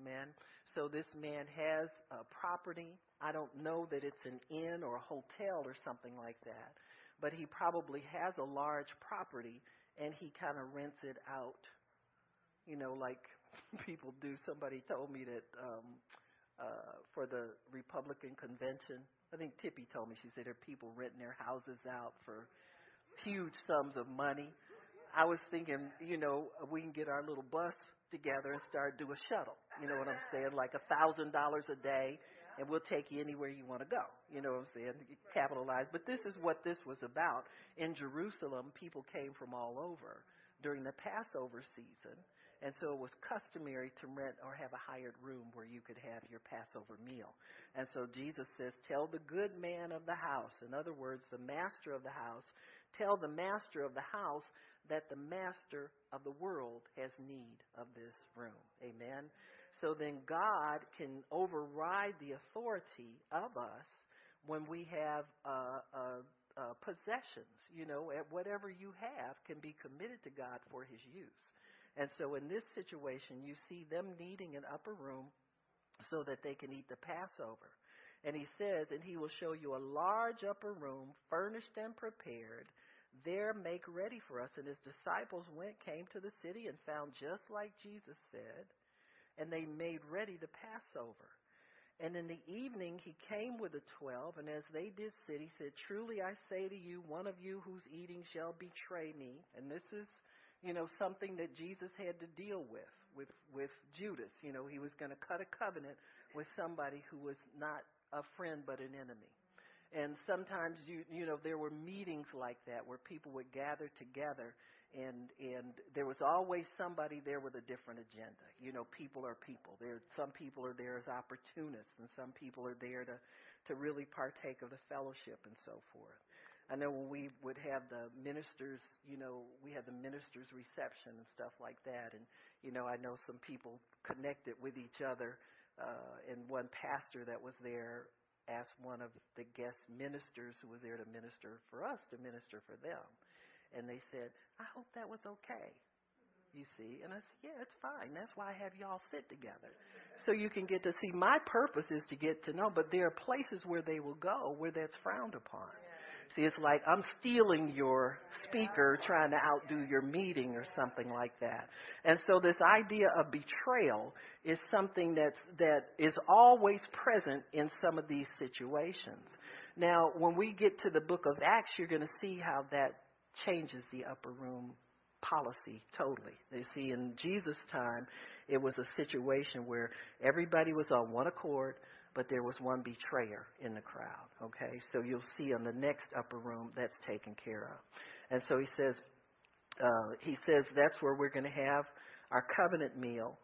Man. So this man has a property. I don't know that it's an inn or a hotel or something like that, but he probably has a large property and he kind of rents it out. You know, like *laughs* people do. Somebody told me that um, uh, for the Republican convention, I think Tippy told me, she said there are people renting their houses out for huge sums of money. I was thinking, you know, we can get our little bus together and start do a shuttle. You know what I'm saying? Like a thousand dollars a day, and we'll take you anywhere you want to go. You know what I'm saying? Capitalize. But this is what this was about. In Jerusalem, people came from all over during the Passover season and so it was customary to rent or have a hired room where you could have your Passover meal. And so Jesus says, Tell the good man of the house, in other words, the master of the house, tell the master of the house that the master of the world has need of this room. Amen. So then God can override the authority of us when we have uh, uh, uh, possessions. You know, at whatever you have can be committed to God for His use. And so in this situation, you see them needing an upper room so that they can eat the Passover. And he says, And he will show you a large upper room, furnished and prepared. There make ready for us. And his disciples went, came to the city, and found just like Jesus said. And they made ready the Passover. And in the evening he came with the twelve, and as they did sit, he said, Truly I say to you, one of you who's eating shall betray me. And this is you know, something that Jesus had to deal with, with, with Judas. You know, he was going to cut a covenant with somebody who was not a friend but an enemy. and sometimes you you know there were meetings like that where people would gather together and and there was always somebody there with a different agenda you know people are people there some people are there as opportunists and some people are there to to really partake of the fellowship and so forth I know when we would have the ministers, you know, we had the ministers reception and stuff like that, and you know, I know some people connected with each other, uh, and one pastor that was there asked one of the guest ministers who was there to minister for us to minister for them. And they said, I hope that was okay. You see? And I said, Yeah, it's fine. That's why I have y'all sit together. So you can get to see my purpose is to get to know, but there are places where they will go where that's frowned upon. See, it's like I'm stealing your speaker trying to outdo your meeting or something like that. And so this idea of betrayal is something that's, that is always present in some of these situations. Now, when we get to the book of Acts, you're going to see how that changes the upper room policy totally. You see, in Jesus' time, it was a situation where everybody was on one accord but there was one betrayer in the crowd. Okay, so you'll see in the next upper room that's taken care of. And so he says, uh, he says that's where we're going to have our covenant meal.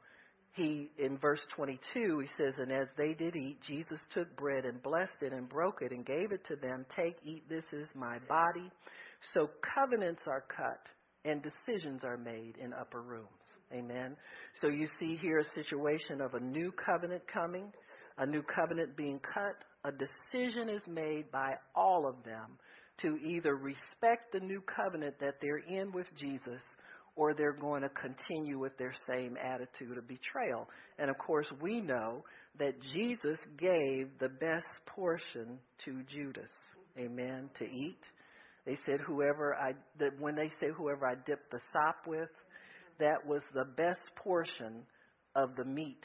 He in verse 22 he says, and as they did eat, Jesus took bread and blessed it and broke it and gave it to them. Take, eat. This is my body. So covenants are cut and decisions are made in upper rooms. Amen. So you see here a situation of a new covenant coming a new covenant being cut, a decision is made by all of them to either respect the new covenant that they're in with Jesus or they're going to continue with their same attitude of betrayal. And of course, we know that Jesus gave the best portion to Judas. Amen. To eat. They said, whoever I, that when they say whoever I dip the sop with, that was the best portion of the meat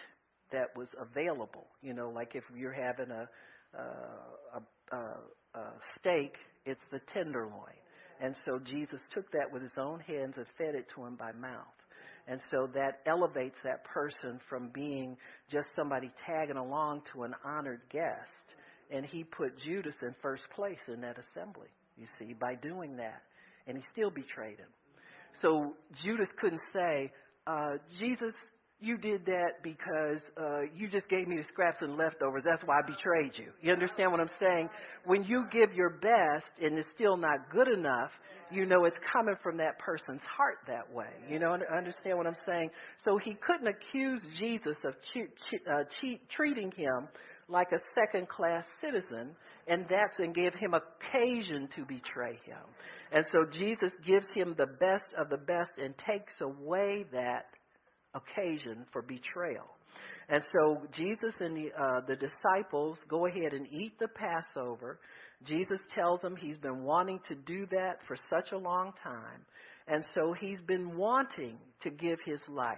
that was available. You know, like if you're having a uh, a, a, a steak, it's the tenderloin. And so Jesus took that with his own hands and fed it to him by mouth. And so that elevates that person from being just somebody tagging along to an honored guest. And he put Judas in first place in that assembly, you see, by doing that. And he still betrayed him. So Judas couldn't say, uh, Jesus, you did that because uh, you just gave me the scraps and leftovers. That's why I betrayed you. You understand what I'm saying? When you give your best and it's still not good enough, you know it's coming from that person's heart that way. You know, understand what I'm saying? So he couldn't accuse Jesus of che- che- uh, che- treating him like a second class citizen, and that's and give him occasion to betray him. And so Jesus gives him the best of the best and takes away that occasion for betrayal. And so Jesus and the, uh, the disciples go ahead and eat the Passover. Jesus tells them he's been wanting to do that for such a long time. And so he's been wanting to give his life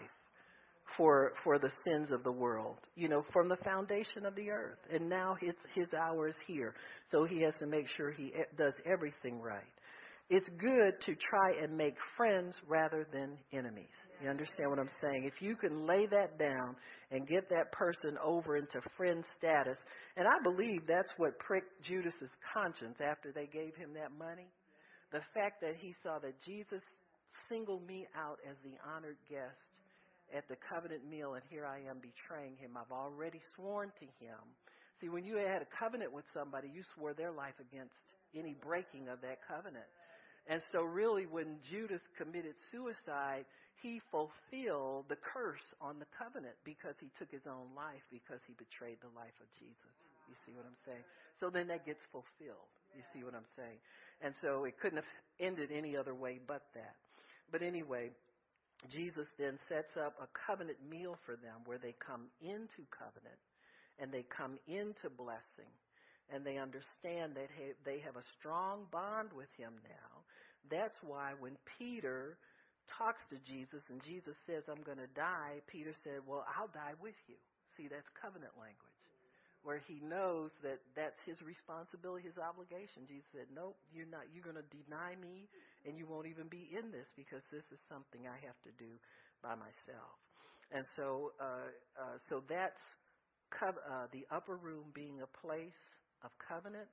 for for the sins of the world, you know, from the foundation of the earth. And now his his hour is here. So he has to make sure he does everything right it's good to try and make friends rather than enemies. You understand what I'm saying? If you can lay that down and get that person over into friend status, and I believe that's what pricked Judas's conscience after they gave him that money. The fact that he saw that Jesus singled me out as the honored guest at the covenant meal, and here I am betraying him. I've already sworn to him. See, when you had a covenant with somebody, you swore their life against any breaking of that covenant. And so, really, when Judas committed suicide, he fulfilled the curse on the covenant because he took his own life because he betrayed the life of Jesus. You see what I'm saying? So then that gets fulfilled. You see what I'm saying? And so it couldn't have ended any other way but that. But anyway, Jesus then sets up a covenant meal for them where they come into covenant and they come into blessing and they understand that they have a strong bond with him now. That's why when Peter talks to Jesus and Jesus says, I'm going to die, Peter said, Well, I'll die with you. See, that's covenant language, where he knows that that's his responsibility, his obligation. Jesus said, Nope, you're not. You're going to deny me, and you won't even be in this because this is something I have to do by myself. And so, uh, uh, so that's co- uh, the upper room being a place of covenant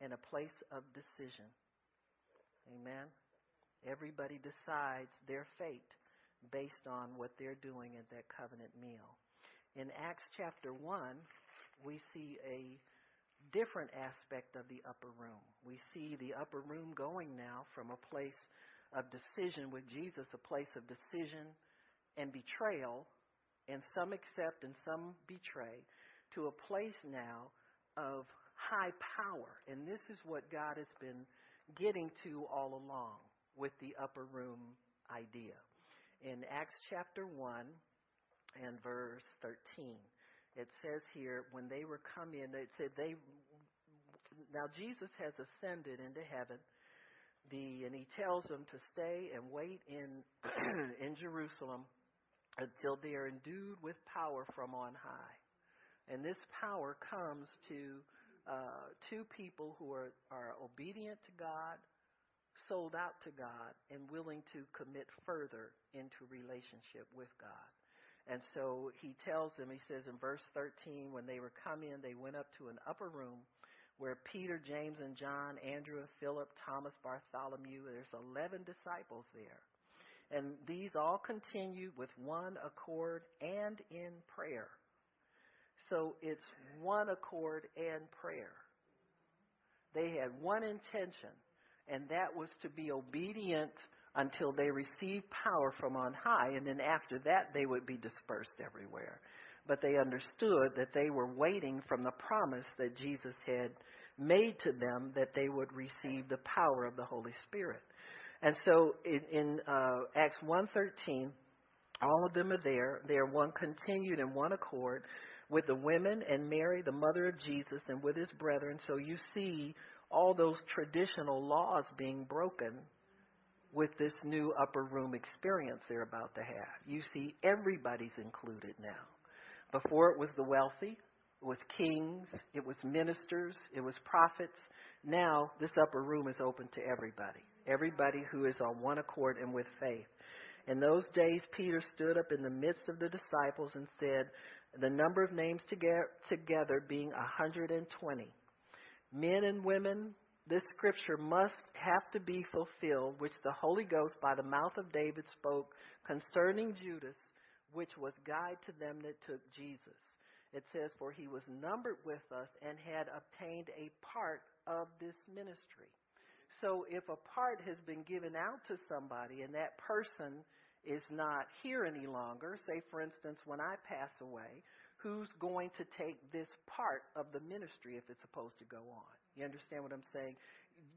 and a place of decision. Amen. Everybody decides their fate based on what they're doing at that covenant meal. In Acts chapter 1, we see a different aspect of the upper room. We see the upper room going now from a place of decision with Jesus, a place of decision and betrayal, and some accept and some betray, to a place now of high power. And this is what God has been getting to all along with the upper room idea. In Acts chapter 1 and verse 13, it says here, when they were come in, it said they, now Jesus has ascended into heaven, the, and he tells them to stay and wait in, *clears throat* in Jerusalem until they are endued with power from on high. And this power comes to uh, two people who are, are obedient to God, sold out to God, and willing to commit further into relationship with God. And so he tells them, he says in verse 13, when they were come in, they went up to an upper room where Peter, James, and John, Andrew, Philip, Thomas, Bartholomew, there's 11 disciples there. And these all continued with one accord and in prayer. So it's one accord and prayer. They had one intention, and that was to be obedient until they received power from on high, and then after that they would be dispersed everywhere. But they understood that they were waiting from the promise that Jesus had made to them that they would receive the power of the Holy Spirit. And so in, in uh, Acts 1.13, all of them are there. They are one continued in one accord with the women and Mary, the mother of Jesus, and with his brethren. So you see all those traditional laws being broken with this new upper room experience they're about to have. You see, everybody's included now. Before it was the wealthy, it was kings, it was ministers, it was prophets. Now, this upper room is open to everybody. Everybody who is on one accord and with faith. In those days, Peter stood up in the midst of the disciples and said, The number of names together being a 120. Men and women, this scripture must have to be fulfilled, which the Holy Ghost by the mouth of David spoke concerning Judas, which was guide to them that took Jesus. It says, For he was numbered with us and had obtained a part of this ministry. So if a part has been given out to somebody and that person is not here any longer, say for instance, when I pass away, who's going to take this part of the ministry if it's supposed to go on? You understand what I'm saying?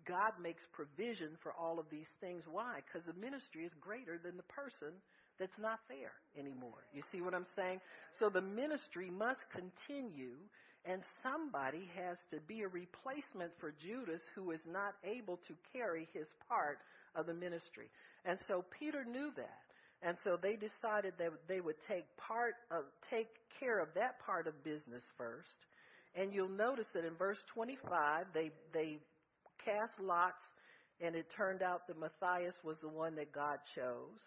God makes provision for all of these things. Why? Because the ministry is greater than the person that's not there anymore. You see what I'm saying? So the ministry must continue, and somebody has to be a replacement for Judas who is not able to carry his part of the ministry. And so Peter knew that. And so they decided that they would take part of take care of that part of business first. And you'll notice that in verse 25 they they cast lots and it turned out that Matthias was the one that God chose.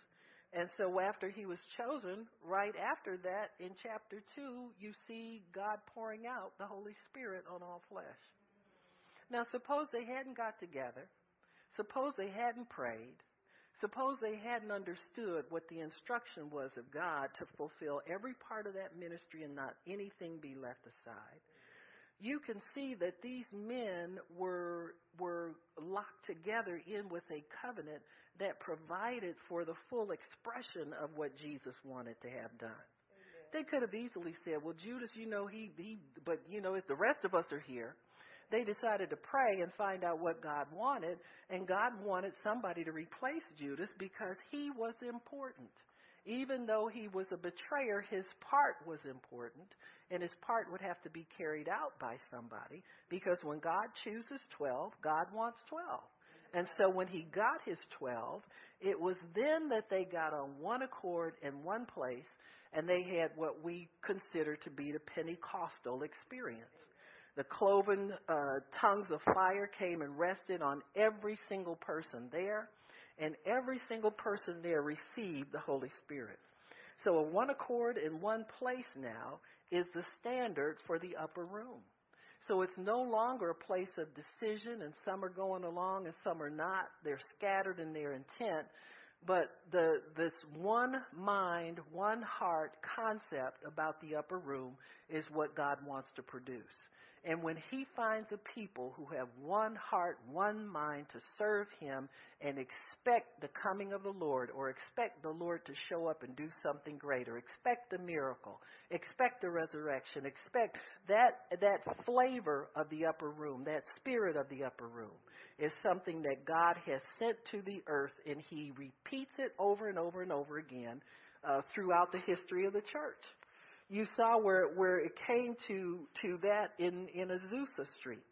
And so after he was chosen, right after that, in chapter 2, you see God pouring out the Holy Spirit on all flesh. Now, suppose they hadn't got together. Suppose they hadn't prayed. Suppose they hadn't understood what the instruction was of God to fulfill every part of that ministry and not anything be left aside you can see that these men were were locked together in with a covenant that provided for the full expression of what Jesus wanted to have done. Amen. They could have easily said, "Well, Judas, you know he he, but you know if the rest of us are here." They decided to pray and find out what God wanted, and God wanted somebody to replace Judas because he was important even though he was a betrayer, his part was important, and his part would have to be carried out by somebody, because when God chooses 12, God wants 12. And so when he got his 12, it was then that they got on one accord in one place, and they had what we consider to be the Pentecostal experience. The cloven uh, tongues of fire came and rested on every single person there and every single person there received the Holy Spirit. So a one accord in one place now is the standard for the upper room. So it's no longer a place of decision, and some are going along and some are not. They're scattered in their intent. But the, this one mind, one heart concept about the upper room is what God wants to produce. And when He finds a people who have one heart, one mind to serve Him and expect the coming of the Lord, or expect the Lord to show up and do something greater, expect a miracle, expect a resurrection, expect that, that flavor of the upper room, that spirit of the upper room, is something that God has sent to the earth, and He repeats it over and over and over again uh, throughout the history of the church you saw where where it came to to that in in Azusa Street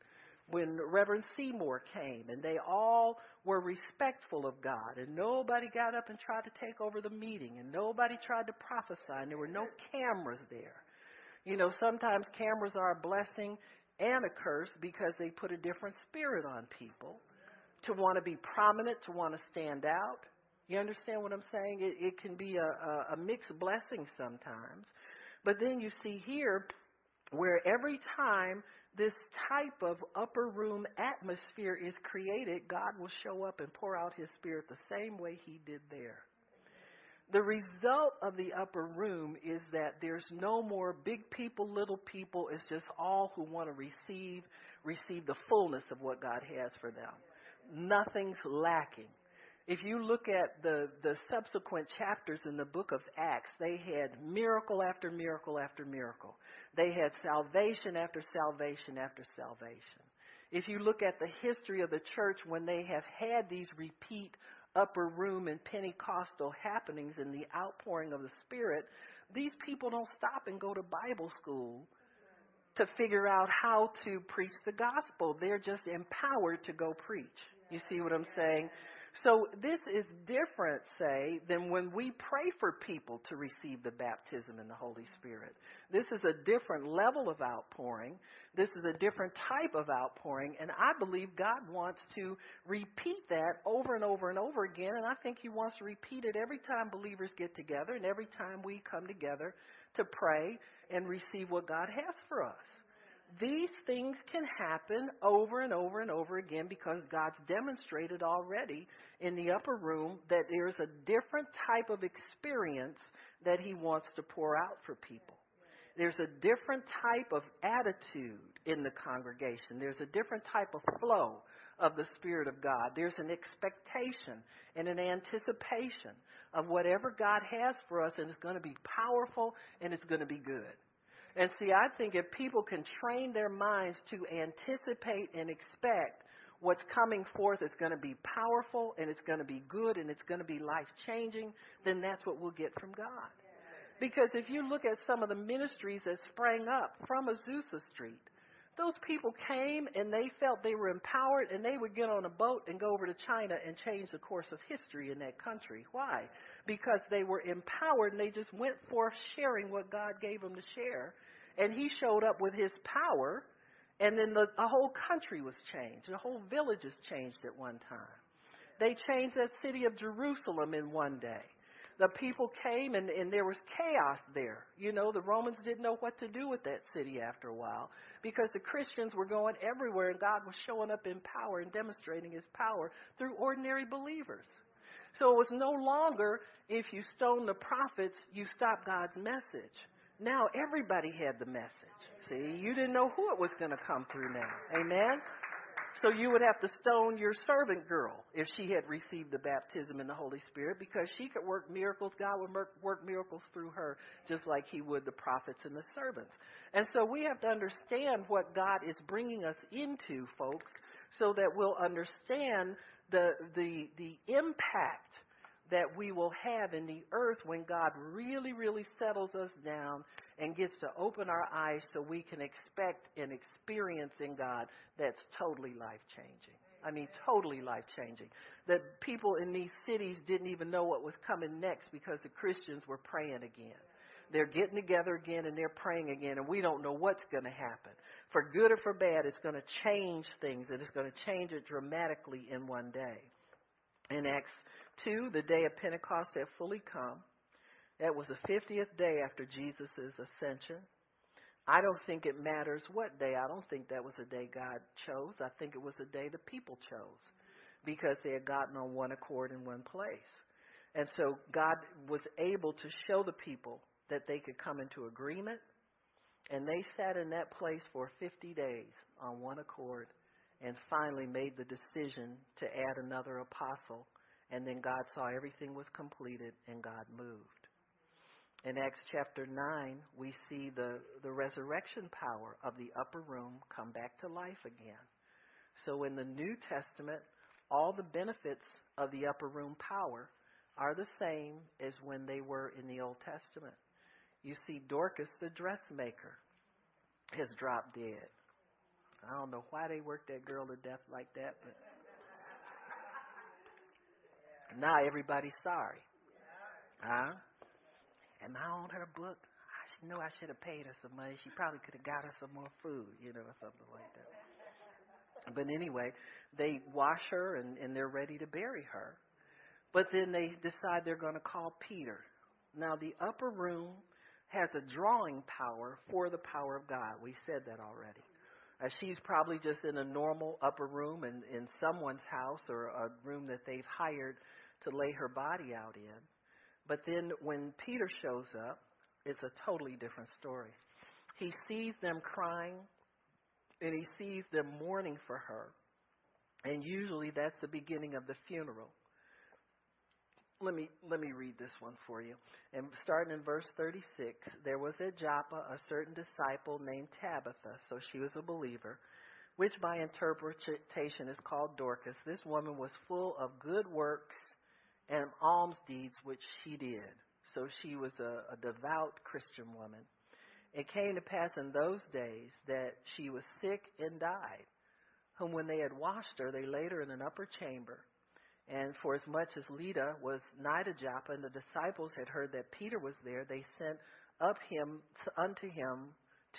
when Reverend Seymour came and they all were respectful of God and nobody got up and tried to take over the meeting and nobody tried to prophesy and there were no cameras there. You know, sometimes cameras are a blessing and a curse because they put a different spirit on people to want to be prominent, to want to stand out. You understand what I'm saying? It, it can be a, a, a mixed blessing sometimes. But then you see here where every time this type of upper room atmosphere is created, God will show up and pour out his spirit the same way he did there. The result of the upper room is that there's no more big people, little people. It's just all who want to receive, receive the fullness of what God has for them. Nothing's lacking. If you look at the, the subsequent chapters in the book of Acts, they had miracle after miracle after miracle. They had salvation after salvation after salvation. If you look at the history of the church when they have had these repeat upper room and Pentecostal happenings and the outpouring of the Spirit, these people don't stop and go to Bible school to figure out how to preach the gospel. They're just empowered to go preach. You see what I'm saying? So this is different, say, than when we pray for people to receive the baptism in the Holy Spirit. This is a different level of outpouring. This is a different type of outpouring, and I believe God wants to repeat that over and over and over again, and I think He wants to repeat it every time believers get together and every time we come together to pray and receive what God has for us these things can happen over and over and over again because God's demonstrated already in the upper room that there's a different type of experience that He wants to pour out for people. There's a different type of attitude in the congregation. There's a different type of flow of the Spirit of God. There's an expectation and an anticipation of whatever God has for us, and it's going to be powerful and it's going to be good. And see, I think if people can train their minds to anticipate and expect what's coming forth is going to be powerful and it's going to be good and it's going to be life changing, then that's what we'll get from God. Because if you look at some of the ministries that sprang up from Azusa Street, those people came and they felt they were empowered and they would get on a boat and go over to China and change the course of history in that country. Why? Because they were empowered and they just went forth sharing what God gave them to share. And He showed up with His power and then the, the whole country was changed. The whole village was changed at one time. They changed that city of Jerusalem in one day the people came and, and there was chaos there. You know, the Romans didn't know what to do with that city after a while because the Christians were going everywhere and God was showing up in power and demonstrating his power through ordinary believers. So it was no longer if you stone the prophets, you stop God's message. Now everybody had the message. See, you didn't know who it was going to come through now. Amen? So you would have to stone your servant girl if she had received the baptism in the Holy Spirit because she could work miracles. God would work miracles through her just like he would the prophets and the servants. And so we have to understand what God is bringing us into, folks, so that we'll understand the, the, the impact that we will have in the earth when God really, really settles us down and gets to open our eyes so we can expect and experience in God that's totally life changing. I mean, totally life changing. That people in these cities didn't even know what was coming next because the Christians were praying again. They're getting together again and they're praying again, and we don't know what's going to happen. For good or for bad, it's going to change things, and it's going to change it dramatically in one day. In Acts 2, the day of Pentecost had fully come. That was the 50th day after Jesus' ascension. I don't think it matters what day. I don't think that was a day God chose. I think it was a day the people chose because they had gotten on one accord in one place. And so God was able to show the people that they could come into agreement. And they sat in that place for 50 days on one accord and finally made the decision to add another apostle. And then God saw everything was completed and God moved. In Acts chapter 9, we see the, the resurrection power of the upper room come back to life again. So in the New Testament, all the benefits of the upper room power are the same as when they were in the Old Testament. You see, Dorcas, the dressmaker, has dropped dead. I don't know why they worked that girl to death like that, but *laughs* now everybody's sorry. Huh? Am I on her book? I know I should have paid her some money. She probably could have got her some more food, you know, or something like that. But anyway, they wash her and, and they're ready to bury her. But then they decide they're going to call Peter. Now, the upper room has a drawing power for the power of God. We said that already. Uh, she's probably just in a normal upper room in, in someone's house or a room that they've hired to lay her body out in. But then when Peter shows up, it's a totally different story. He sees them crying and he sees them mourning for her. And usually that's the beginning of the funeral. Let me let me read this one for you. And starting in verse 36, there was at Joppa a certain disciple named Tabitha, so she was a believer, which by interpretation is called Dorcas. This woman was full of good works and alms deeds which she did. So she was a, a devout Christian woman. It came to pass in those days that she was sick and died, whom when they had washed her, they laid her in an upper chamber. And for as much as Lydda was nigh to Joppa, and the disciples had heard that Peter was there, they sent up him unto him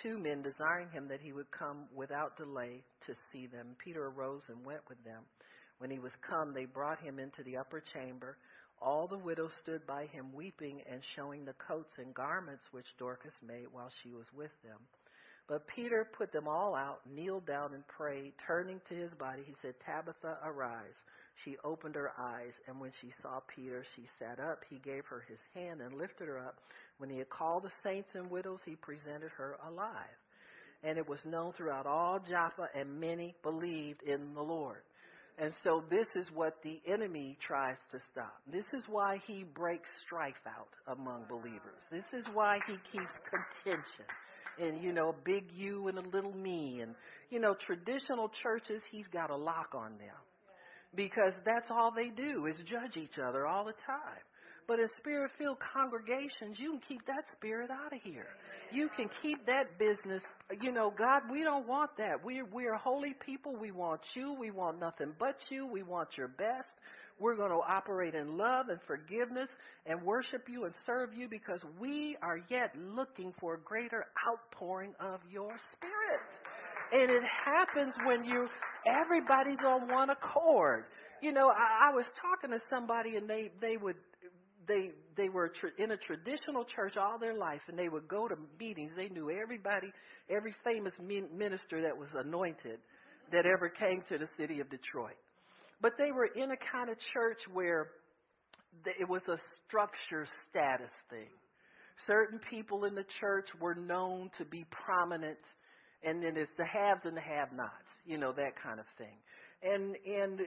two men, desiring him that he would come without delay to see them. Peter arose and went with them. When he was come, they brought him into the upper chamber. All the widows stood by him, weeping and showing the coats and garments which Dorcas made while she was with them. But Peter put them all out, kneeled down, and prayed. Turning to his body, he said, Tabitha, arise. She opened her eyes, and when she saw Peter, she sat up. He gave her his hand and lifted her up. When he had called the saints and widows, he presented her alive. And it was known throughout all Joppa, and many believed in the Lord. And so this is what the enemy tries to stop. This is why he breaks strife out among believers. This is why he keeps contention. And, you know, big you and a little me. And, you know, traditional churches, he's got a lock on them. Because that's all they do is judge each other all the time. But in spirit filled congregations, you can keep that spirit out of here. You can keep that business. You know, God, we don't want that. We're, we're holy people. We want you. We want nothing but you. We want your best. We're going to operate in love and forgiveness and worship you and serve you because we are yet looking for a greater outpouring of your spirit. And it happens when you everybody's on one accord. You know, I, I was talking to somebody and they they would they they were in a traditional church all their life, and they would go to meetings. They knew everybody, every famous minister that was anointed that ever came to the city of Detroit. But they were in a kind of church where it was a structure status thing. Certain people in the church were known to be prominent, and then it's the haves and the have-nots, you know, that kind of thing. And and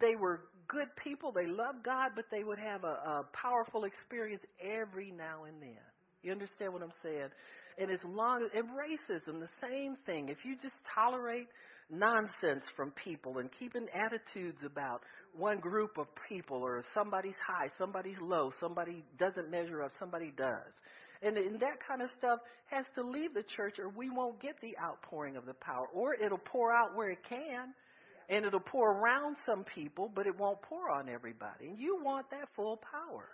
they were good people. They loved God, but they would have a, a powerful experience every now and then. You understand what I'm saying? And as long as, and racism, the same thing. If you just tolerate nonsense from people and keeping attitudes about one group of people or somebody's high, somebody's low, somebody doesn't measure up, somebody does. And, and that kind of stuff has to leave the church or we won't get the outpouring of the power. Or it'll pour out where it can and it'll pour around some people, but it won't pour on everybody. And you want that full power.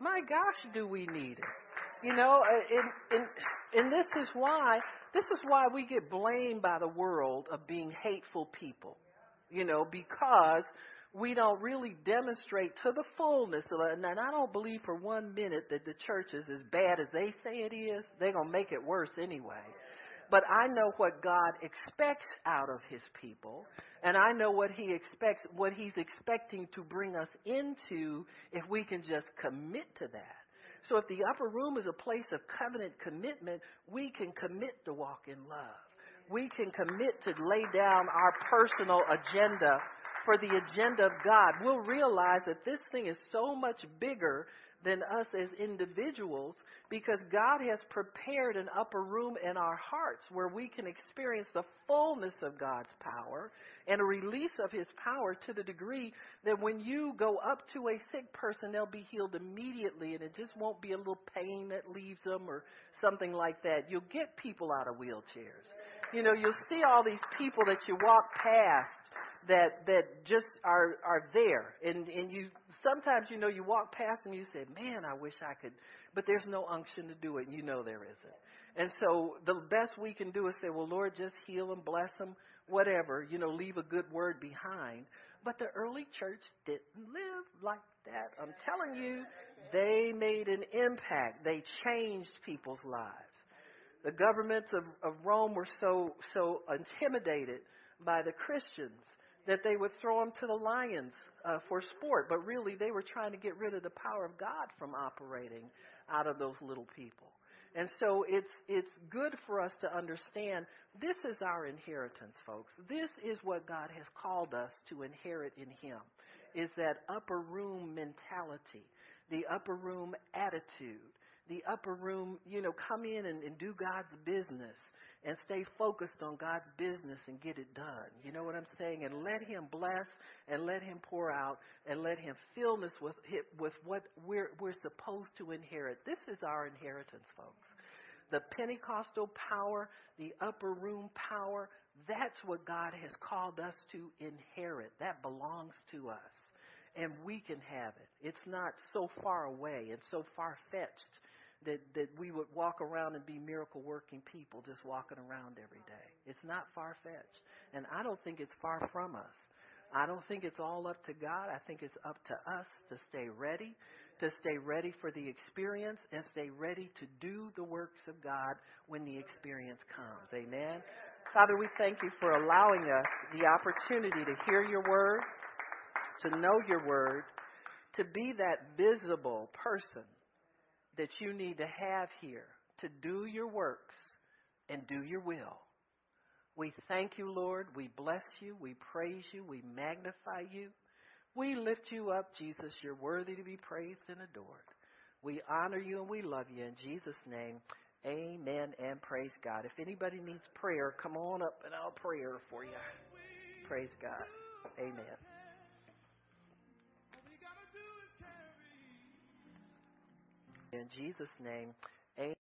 My gosh, do we need it? You know, uh, and, and, and this is why this is why we get blamed by the world of being hateful people. You know, because we don't really demonstrate to the fullness of it. And I don't believe for one minute that the church is as bad as they say it is. They're going to make it worse anyway. But I know what God expects out of his people, and I know what he expects, what he's expecting to bring us into if we can just commit to that. So if the upper room is a place of covenant commitment, we can commit to walk in love. We can commit to lay down our personal agenda for the agenda of God. We'll realize that this thing is so much bigger than us as individuals because God has prepared an upper room in our hearts where we can experience the fullness of God's power and a release of His power to the degree that when you go up to a sick person, they'll be healed immediately and it just won't be a little pain that leaves them or something like that. You'll get people out of wheelchairs. You know, you'll see all these people that you walk past that that just are are there. And and you sometimes you know you walk past them you say man i wish i could but there's no unction to do it and you know there isn't. And so the best we can do is say well lord just heal them bless them whatever you know leave a good word behind. But the early church didn't live like that. I'm telling you they made an impact. They changed people's lives. The governments of, of rome were so so intimidated by the christians that they would throw them to the lions uh, for sport, but really they were trying to get rid of the power of God from operating out of those little people. And so it's it's good for us to understand this is our inheritance, folks. This is what God has called us to inherit in Him. Is that upper room mentality, the upper room attitude, the upper room, you know, come in and, and do God's business and stay focused on God's business and get it done. You know what I'm saying? And let Him bless and let Him pour out and let Him fill us with, with what we're, we're supposed to inherit. This is our inheritance, folks. The Pentecostal power, the upper room power, that's what God has called us to inherit. That belongs to us. And we can have it. It's not so far away and so far fetched that, that we would walk around and be miracle working people just walking around every day. It's not far fetched. And I don't think it's far from us. I don't think it's all up to God. I think it's up to us to stay ready, to stay ready for the experience, and stay ready to do the works of God when the experience comes. Amen. Father, we thank you for allowing us the opportunity to hear your word, to know your word, to be that visible person that you need to have here to do your works and do your will. We thank you, Lord. We bless you. We praise you. We magnify you. We lift you up, Jesus. You're worthy to be praised and adored. We honor you and we love you. In Jesus' name, amen and praise God. If anybody needs prayer, come on up and I'll pray for you. Praise God. Amen. In Jesus' name.